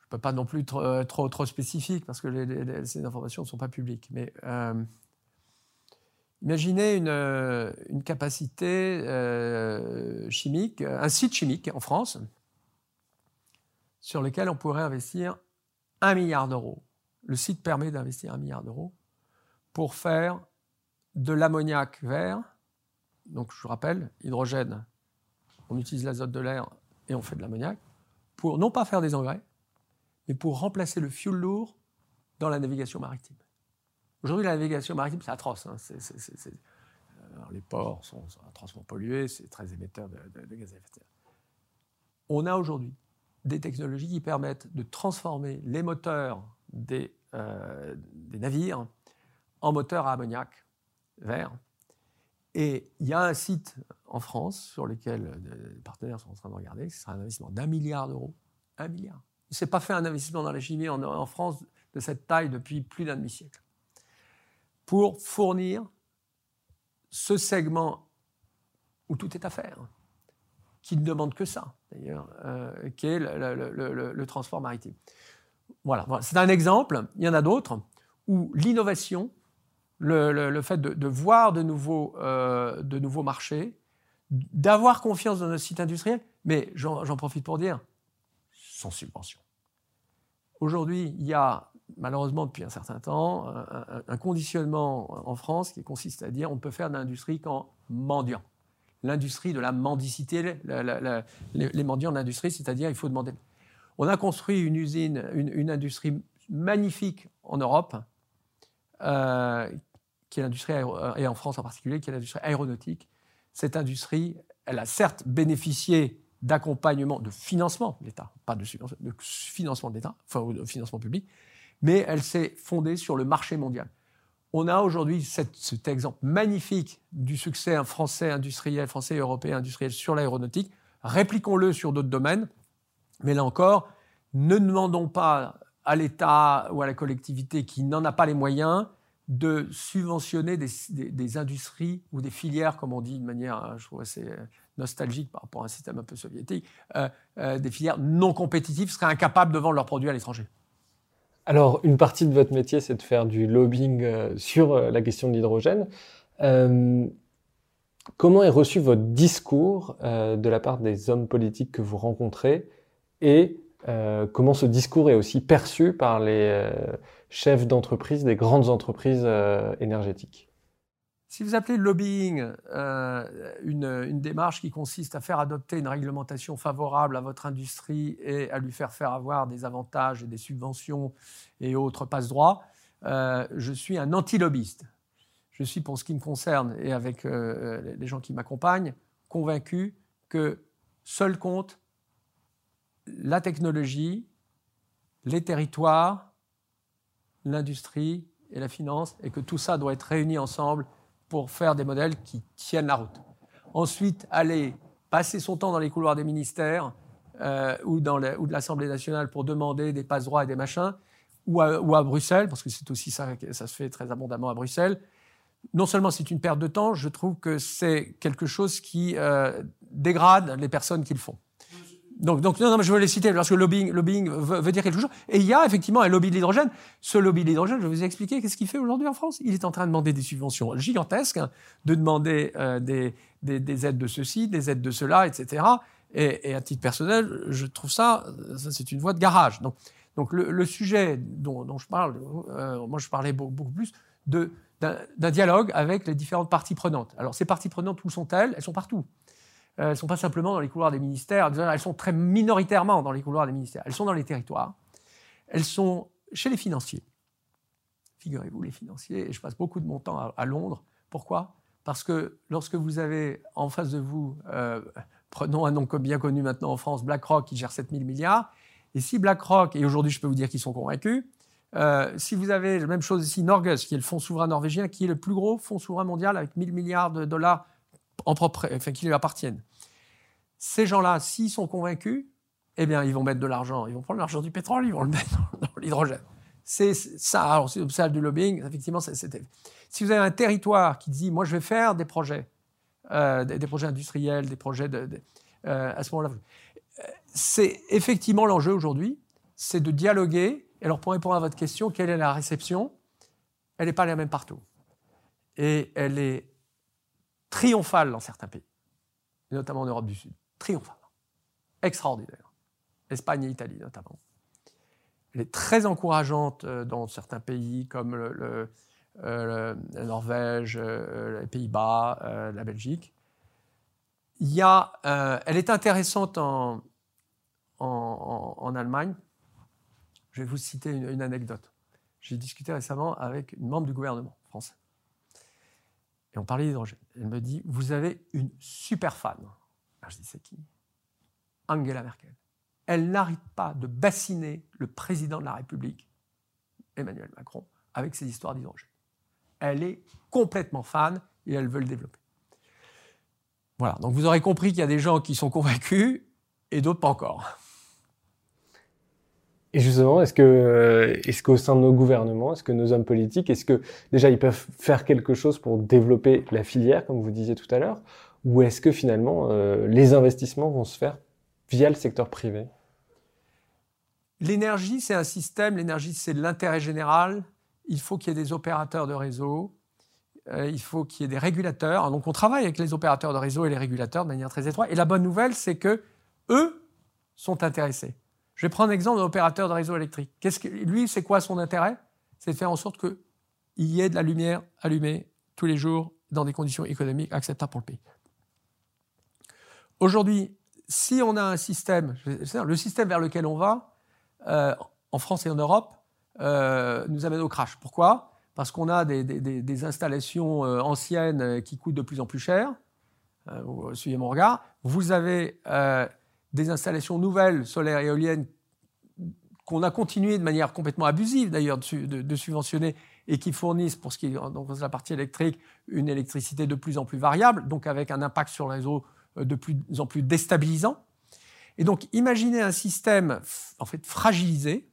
Je ne peux pas non plus trop, euh, trop, trop spécifique, parce que ces informations ne sont pas publiques, mais imaginez une, une capacité chimique, un site chimique en France, sur lesquels on pourrait investir un milliard d'euros. Le site permet d'investir un milliard d'euros pour faire de l'ammoniac vert. Donc, je vous rappelle, hydrogène, on utilise l'azote de l'air et on fait de l'ammoniac, pour non pas faire des engrais, mais pour remplacer le fioul lourd dans la navigation maritime. Aujourd'hui, la navigation maritime, c'est atroce. Hein. les ports sont, atrocement pollués, c'est très émetteur de, de gaz à effet de serre. On a aujourd'hui des technologies qui permettent de transformer les moteurs des, euh, des navires en moteurs à ammoniac vert. Et il y a un site en France sur lequel les partenaires sont en train de regarder, ce sera un investissement d'un milliard d'euros. Un milliard. Il ne s'est pas fait un investissement dans la chimie en France de cette taille depuis plus d'un demi-siècle. Pour fournir ce segment où tout est à faire qui ne demande que ça, d'ailleurs, euh, qui est le, transport maritime. Voilà, c'est un exemple. Il y en a d'autres où l'innovation, le, fait de, voir de nouveaux, euh, de nouveaux marchés, d'avoir confiance dans notre site industriel, mais j'en profite pour dire, sans subvention. Aujourd'hui, il y a malheureusement depuis un certain temps un, conditionnement en France qui consiste à dire on ne peut faire d'industrie qu'en mendiant. L'industrie de la mendicité, les, mendiants de l'industrie, c'est-à-dire il faut demander. On a construit une usine, une, industrie magnifique en Europe, euh, qui est l'industrie, et en France en particulier, qui est l'industrie aéronautique. Cette industrie, elle a certes bénéficié d'accompagnement, de financement de l'État, pas de financement de l'État, enfin de financement public, mais elle s'est fondée sur le marché mondial. On a aujourd'hui cet exemple magnifique du succès français industriel, français et européen industriel sur l'aéronautique. Répliquons-le sur d'autres domaines, mais là encore, ne demandons pas à l'État ou à la collectivité qui n'en a pas les moyens de subventionner des, industries ou des filières, comme on dit de manière, je trouve assez nostalgique par rapport à un système un peu soviétique, euh, euh, des filières non compétitives seraient incapables de vendre leurs produits à l'étranger. Alors, une partie de votre métier, c'est de faire du lobbying euh, sur euh, la question de l'hydrogène. Euh, comment est reçu votre discours de la part des hommes politiques que vous rencontrez? Et comment ce discours est aussi perçu par les chefs d'entreprise des grandes entreprises énergétiques? Si vous appelez lobbying euh, une, démarche qui consiste à faire adopter une réglementation favorable à votre industrie et à lui faire faire avoir des avantages et des subventions et autres passe-droits, euh, je suis un anti-lobbyiste. Je suis, pour ce qui me concerne et avec euh, les gens qui m'accompagnent, convaincu que seul compte la technologie, les territoires, l'industrie et la finance, et que tout ça doit être réuni ensemble pour faire des modèles qui tiennent la route. Ensuite, aller passer son temps dans les couloirs des ministères euh, ou, de l'Assemblée nationale pour demander des passe-droits et des machins, ou à, ou à Bruxelles, parce que c'est aussi ça, ça se fait très abondamment à Bruxelles. Non seulement c'est une perte de temps, je trouve que c'est quelque chose qui euh, dégrade les personnes qui le font. Donc, non, non, je veux les citer parce que lobbying, lobbying veut, dire quelque chose. Et il y a effectivement un lobby de l'hydrogène. Ce lobby de l'hydrogène, je vous expliquer qu'est-ce qu'il fait aujourd'hui en France. Il est en train de demander des subventions gigantesques, de demander euh, des, des, des, aides de ceci, des aides de cela, etc. Et, à titre personnel, je trouve ça, ça c'est une voie de garage. Donc, donc le, sujet dont, je parle, euh, moi je parlais beaucoup, plus de d'un dialogue avec les différentes parties prenantes. Alors ces parties prenantes, où sont-elles? Elles sont partout. Euh, elles ne sont pas simplement dans les couloirs des ministères, elles sont très minoritairement dans les couloirs des ministères. Elles sont dans les territoires. Elles sont chez les financiers. Figurez-vous, les financiers, et je passe beaucoup de mon temps à, Londres. Pourquoi? Parce que lorsque vous avez en face de vous, euh, prenons un nom bien connu maintenant en France, BlackRock, qui gère 7000 milliards, et si BlackRock, et aujourd'hui je peux vous dire qu'ils sont convaincus, euh, si vous avez la même chose ici, Norges, qui est le fonds souverain norvégien, qui est le plus gros fonds souverain mondial avec 1000 milliards de dollars en propre, enfin, qui lui appartiennent. Ces gens-là, s'ils sont convaincus, eh bien, ils vont mettre de l'argent. Ils vont prendre l'argent du pétrole, ils vont le mettre dans, l'hydrogène. C'est ça. Alors, c'est ça du lobbying. Effectivement. Si vous avez un territoire qui dit, moi, je vais faire des projets, euh, des, projets industriels, des projets de, euh, à ce moment-là, c'est effectivement l'enjeu aujourd'hui, c'est de dialoguer. Alors, pour répondre à votre question, quelle est la réception? Elle n'est pas la même partout. Et elle est triomphale dans certains pays, notamment en Europe du Sud. Triomphale. Extraordinaire. Espagne et Italie notamment. Elle est très encourageante euh, dans certains pays comme euh, la Norvège, euh, les Pays-Bas, la Belgique. Il y a, elle est intéressante en, en, Allemagne. Je vais vous citer une, une anecdote. J'ai discuté récemment avec une membre du gouvernement français on parlait d'hydrogène. Elle me dit Vous avez une super fan. Je dis C'est qui Angela Merkel. Elle n'arrête pas de bassiner le président de la République, Emmanuel Macron, avec ses histoires d'hydrogène. Elle est complètement fan et elle veut le développer. Voilà, donc vous aurez compris qu'il y a des gens qui sont convaincus et d'autres pas encore. Et justement, est-ce que, est-ce qu'au sein de nos gouvernements, est-ce que nos hommes politiques, est-ce que déjà ils peuvent faire quelque chose pour développer la filière, comme vous disiez tout à l'heure, ou est-ce que finalement euh, les investissements vont se faire via le secteur privé? L'énergie, c'est un système. L'énergie, c'est l'intérêt général. Il faut qu'il y ait des opérateurs de réseau. Euh, il faut qu'il y ait des régulateurs. Donc, on travaille avec les opérateurs de réseau et les régulateurs de manière très étroite. Et la bonne nouvelle, c'est que eux sont intéressés. Je vais prendre l'exemple d'un opérateur de réseau électrique. Lui, c'est quoi son intérêt? C'est de faire en sorte qu'il y ait de la lumière allumée tous les jours dans des conditions économiques acceptables pour le pays. Aujourd'hui, si on a un système, le système vers lequel on va, euh, en France et en Europe, euh, nous amène au crash. Pourquoi? Parce qu'on a des, installations euh, anciennes qui coûtent de plus en plus cher. suivez mon regard. Vous avez des installations nouvelles, solaires et éoliennes, qu'on a continué de manière complètement abusive d'ailleurs de, subventionner et qui fournissent, pour ce qui est donc, la partie électrique, une électricité de plus en plus variable, donc avec un impact sur le réseau de plus en plus déstabilisant. Et donc, imaginez un système en fait fragilisé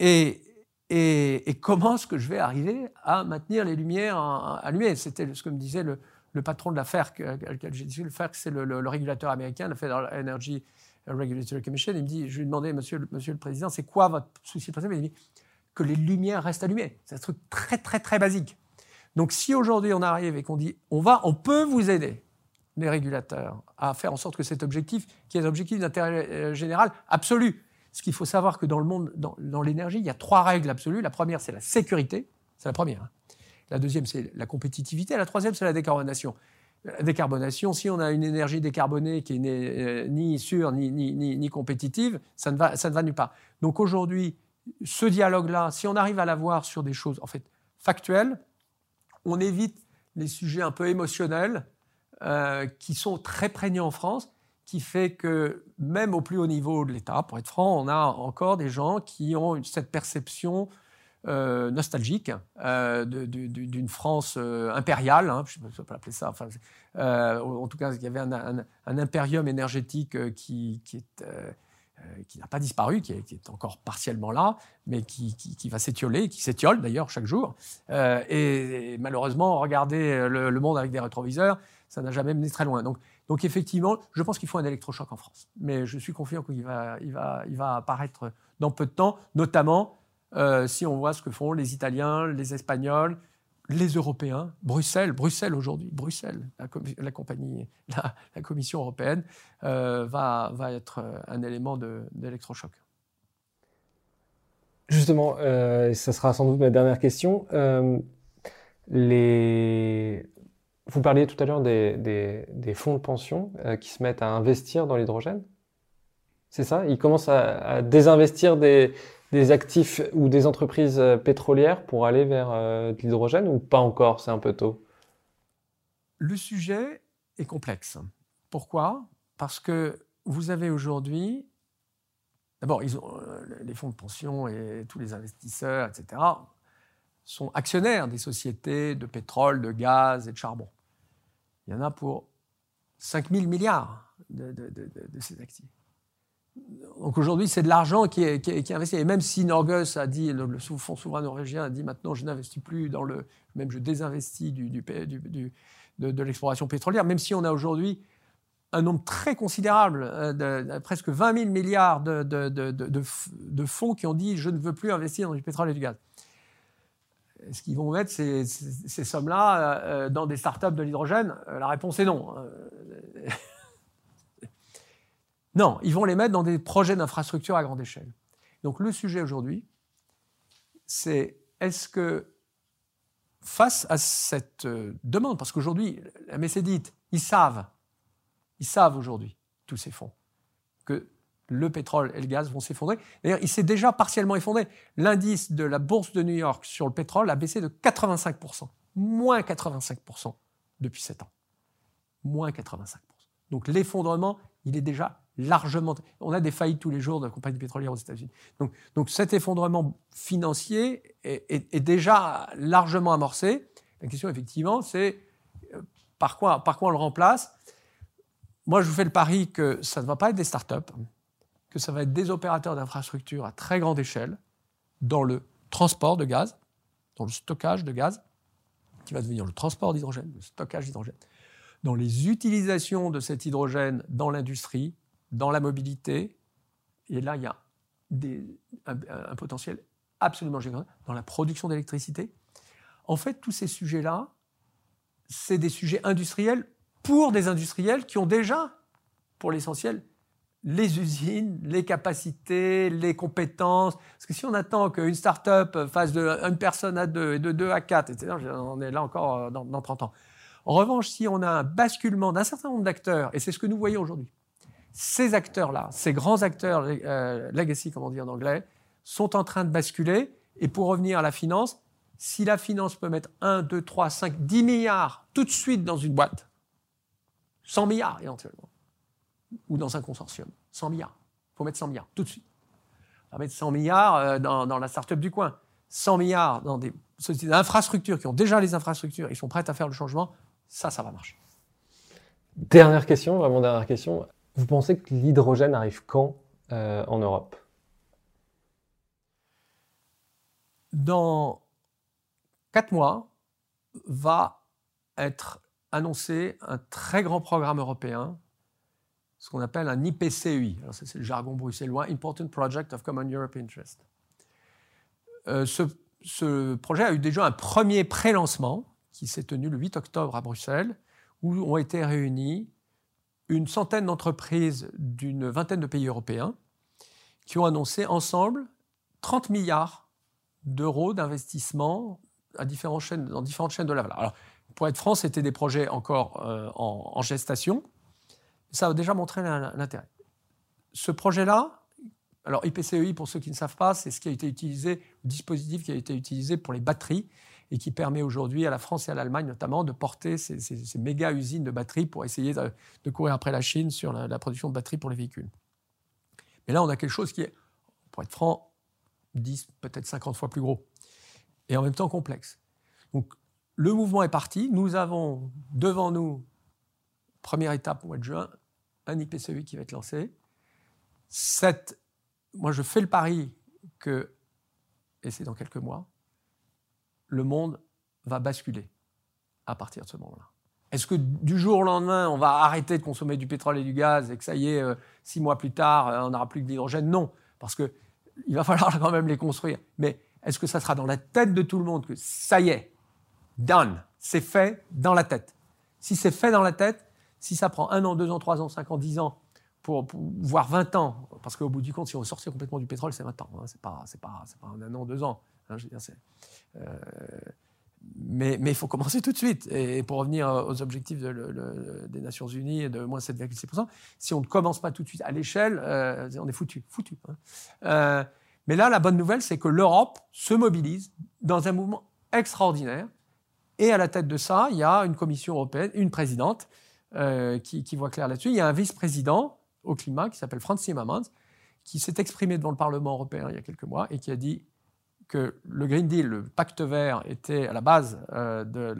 et, et, comment est-ce que je vais arriver à maintenir les lumières allumées? C'était ce que me disait le, patron de la FERC, j'ai dit, le FERC, c'est le, régulateur américain, la Federal Energy Regulatory Commission. Il me dit, je lui demandais, monsieur, monsieur le président, c'est quoi votre souci principal? Il me dit que les lumières restent allumées. C'est un truc très, très, très basique. Donc, si aujourd'hui on arrive et qu'on dit, on va, on peut vous aider, les régulateurs à faire en sorte que cet objectif, qui est un objectif d'intérêt euh, général absolu, ce qu'il faut savoir que dans le monde, dans, l'énergie, il y a trois règles absolues. La première, c'est la sécurité, c'est la première. Hein. La deuxième, c'est la compétitivité. La troisième, c'est la décarbonation. La décarbonation, si on a une énergie décarbonée qui n'est euh, ni sûre ni, ni, ni, compétitive, ça ne, va, ça ne va nulle part. Donc aujourd'hui, ce dialogue-là, si on arrive à l'avoir sur des choses en fait factuelles, on évite les sujets un peu émotionnels euh, qui sont très prégnants en France, qui fait que même au plus haut niveau de l'État, pour être franc, on a encore des gens qui ont cette perception euh, nostalgique euh, d'une France impériale, hein, je ne sais pas appeler ça, en tout cas, il y avait un, impérium énergétique qui, n'a pas disparu, qui est, encore partiellement là, mais qui, va s'étioler, qui s'étiole d'ailleurs chaque jour. et, malheureusement, regarder le, monde avec des rétroviseurs, ça n'a jamais mené très loin. Donc, donc effectivement, je pense qu'il faut un électrochoc en France. Mais je suis confiant qu'il va, il va, il va apparaître dans peu de temps, notamment euh, si on voit ce que font les Italiens, les Espagnols, les Européens, Bruxelles, Bruxelles aujourd'hui, Bruxelles, la, compagnie, la, Commission européenne euh, va, va être un élément d'électrochoc. Justement, euh, ça sera sans doute ma dernière question. les vous parliez tout à l'heure des, fonds de pension euh, qui se mettent à investir dans l'hydrogène. C'est ça? Ils commencent à, désinvestir des, actifs ou des entreprises euh, pétrolières pour aller vers euh, de l'hydrogène ou pas encore? C'est un peu tôt. Le sujet est complexe. Pourquoi? Parce que vous avez aujourd'hui, d'abord, les fonds de pension et tous les investisseurs, etc., sont actionnaires des sociétés de pétrole, de gaz et de charbon. Il y en a pour 5 000 milliards de, ces actifs. Donc aujourd'hui, c'est de l'argent qui est, investi. Et même si Norgus a dit, le, fonds souverain norvégien a dit maintenant je n'investis plus dans le. Même je désinvestis du, de, l'exploration pétrolière, même si on a aujourd'hui un nombre très considérable, euh, de, presque 20 000 milliards de, fonds qui ont dit je ne veux plus investir dans du pétrole et du gaz est-ce qu'ils vont mettre ces, sommes-là euh, dans des startups de l'hydrogène euh, La réponse est non. Euh, non, ils vont les mettre dans des projets d'infrastructure à grande échelle. Donc le sujet aujourd'hui, c'est est-ce que face à cette demande, parce qu'aujourd'hui, la Messédite, ils savent, ils savent aujourd'hui, tous ces fonds, que le pétrole et le gaz vont s'effondrer. D'ailleurs, il s'est déjà partiellement effondré. L'indice de la bourse de New York sur le pétrole a baissé de 85%, moins 85% depuis 7 ans. Moins 85%. Donc l'effondrement, il est déjà largement... On a des faillites tous les jours de compagnies pétrolières aux États-Unis. Donc, donc cet effondrement financier est, déjà largement amorcé. La question, effectivement, c'est euh, par quoi, par quoi on le remplace? Moi, je vous fais le pari que ça ne va pas être des startups que ça va être des opérateurs d'infrastructures à très grande échelle dans le transport de gaz, dans le stockage de gaz, qui va devenir le transport d'hydrogène, le stockage d'hydrogène, dans les utilisations de cet hydrogène dans l'industrie, dans la mobilité. Et là, il y a un, potentiel absolument gigantesque dans la production d'électricité. En fait, tous ces sujets-là, c'est des sujets industriels pour des industriels qui ont déjà, pour l'essentiel, les usines, les capacités, les compétences. Parce que si on attend qu'une start-up fasse de une personne à deux et de deux à quatre, etc., on est là encore euh, dans, dans 30 ans. En revanche, si on a un basculement d'un certain nombre d'acteurs, et c'est ce que nous voyons aujourd'hui, ces acteurs-là, ces grands acteurs euh, legacy, comme on dit en anglais, sont en train de basculer. Et pour revenir à la finance, si la finance peut mettre 1, 2, 3, 5, 10 milliards tout de suite dans une boîte, 100 milliards éventuellement, ou dans un consortium, 100 milliards, il faut mettre 100 milliards tout de suite. On va mettre 100 milliards euh, dans, dans la start-up du coin, 100 milliards dans des sociétés d'infrastructures qui ont déjà les infrastructures, ils sont prêts à faire le changement, ça, ça va marcher. Dernière question, vraiment dernière question. Vous pensez que l'hydrogène arrive quand euh, en Europe? Dans quatre mois, va être annoncé un très grand programme européen, ce qu'on appelle un IPCEI. Alors, c'est le jargon bruxellois, Important Project of Common Europe Interest. Euh, ce, projet a eu déjà un premier pré-lancement qui s'est tenu le 8 octobre à Bruxelles, où ont été réunis une centaine d'entreprises d'une vingtaine de pays européens qui ont annoncé ensemble 30 milliards d'euros d'investissement dans différentes chaînes de la valeur. Alors, pour être franc, c'était des projets encore euh, en, gestation. Ça a déjà montré l'intérêt. Ce projet-là, alors IPCEI, pour ceux qui ne savent pas, c'est ce qui a été utilisé, le dispositif qui a été utilisé pour les batteries et qui permet aujourd'hui à la France et à l'Allemagne notamment de porter ces, méga usines de batteries pour essayer de, de courir après la Chine sur la, la, production de batteries pour les véhicules. Mais là, on a quelque chose qui est, pour être franc, 10, peut-être 50 fois plus gros et en même temps complexe. Donc, le mouvement est parti. Nous avons devant nous, première étape au mois de juin, un IPCEI qui va être lancé. Moi, je fais le pari que, et c'est dans quelques mois, le monde va basculer à partir de ce moment-là. Est-ce que du jour au lendemain, on va arrêter de consommer du pétrole et du gaz et que ça y est, euh, six mois plus tard, euh, on n'aura plus que de l'hydrogène? Non, parce qu'il va falloir quand même les construire. Mais est-ce que ça sera dans la tête de tout le monde que ça y est, done, c'est fait dans la tête? Si c'est fait dans la tête, si ça prend un an, deux ans, trois ans, cinq ans, dix ans, pour, pour voire 20 ans, parce qu'au bout du compte, si on sortit complètement du pétrole, c'est 20 ans, hein, c'est pas, pas, pas un an, deux ans. Hein, euh, mais, il faut commencer tout de suite. Et pour revenir aux objectifs des Nations Unies de moins 7,6%, si on ne commence pas tout de suite à l'échelle, euh, on est foutu. foutu hein. euh, mais là, la bonne nouvelle, c'est que l'Europe se mobilise dans un mouvement extraordinaire. Et à la tête de ça, il y a une Commission européenne, une présidente euh, qui, voit clair là-dessus. Il y a un vice-président au climat qui s'appelle Franz Timmermans, qui s'est exprimé devant le Parlement européen il y a quelques mois et qui a dit que le Green Deal, le pacte vert, était à la base euh, de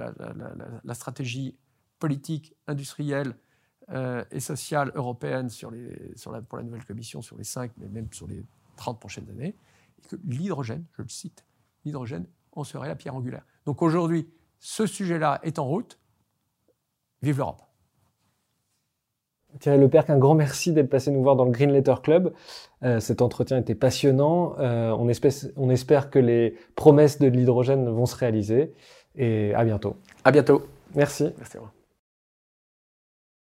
la, stratégie politique, industrielle euh, et sociale européenne pour la nouvelle Commission sur les cinq, mais même sur les 30 prochaines années, et que l'hydrogène, je le cite, l'hydrogène en serait la pierre angulaire. Donc aujourd'hui, ce sujet-là est en route. Vive l'Europe. Thierry Leperc, un grand merci d'être passé nous voir dans le Green Letter Club. Euh, cet entretien était passionnant. Euh, on, espère, on, espère, que les promesses de l'hydrogène vont se réaliser. Et à bientôt. À bientôt. Merci. Merci.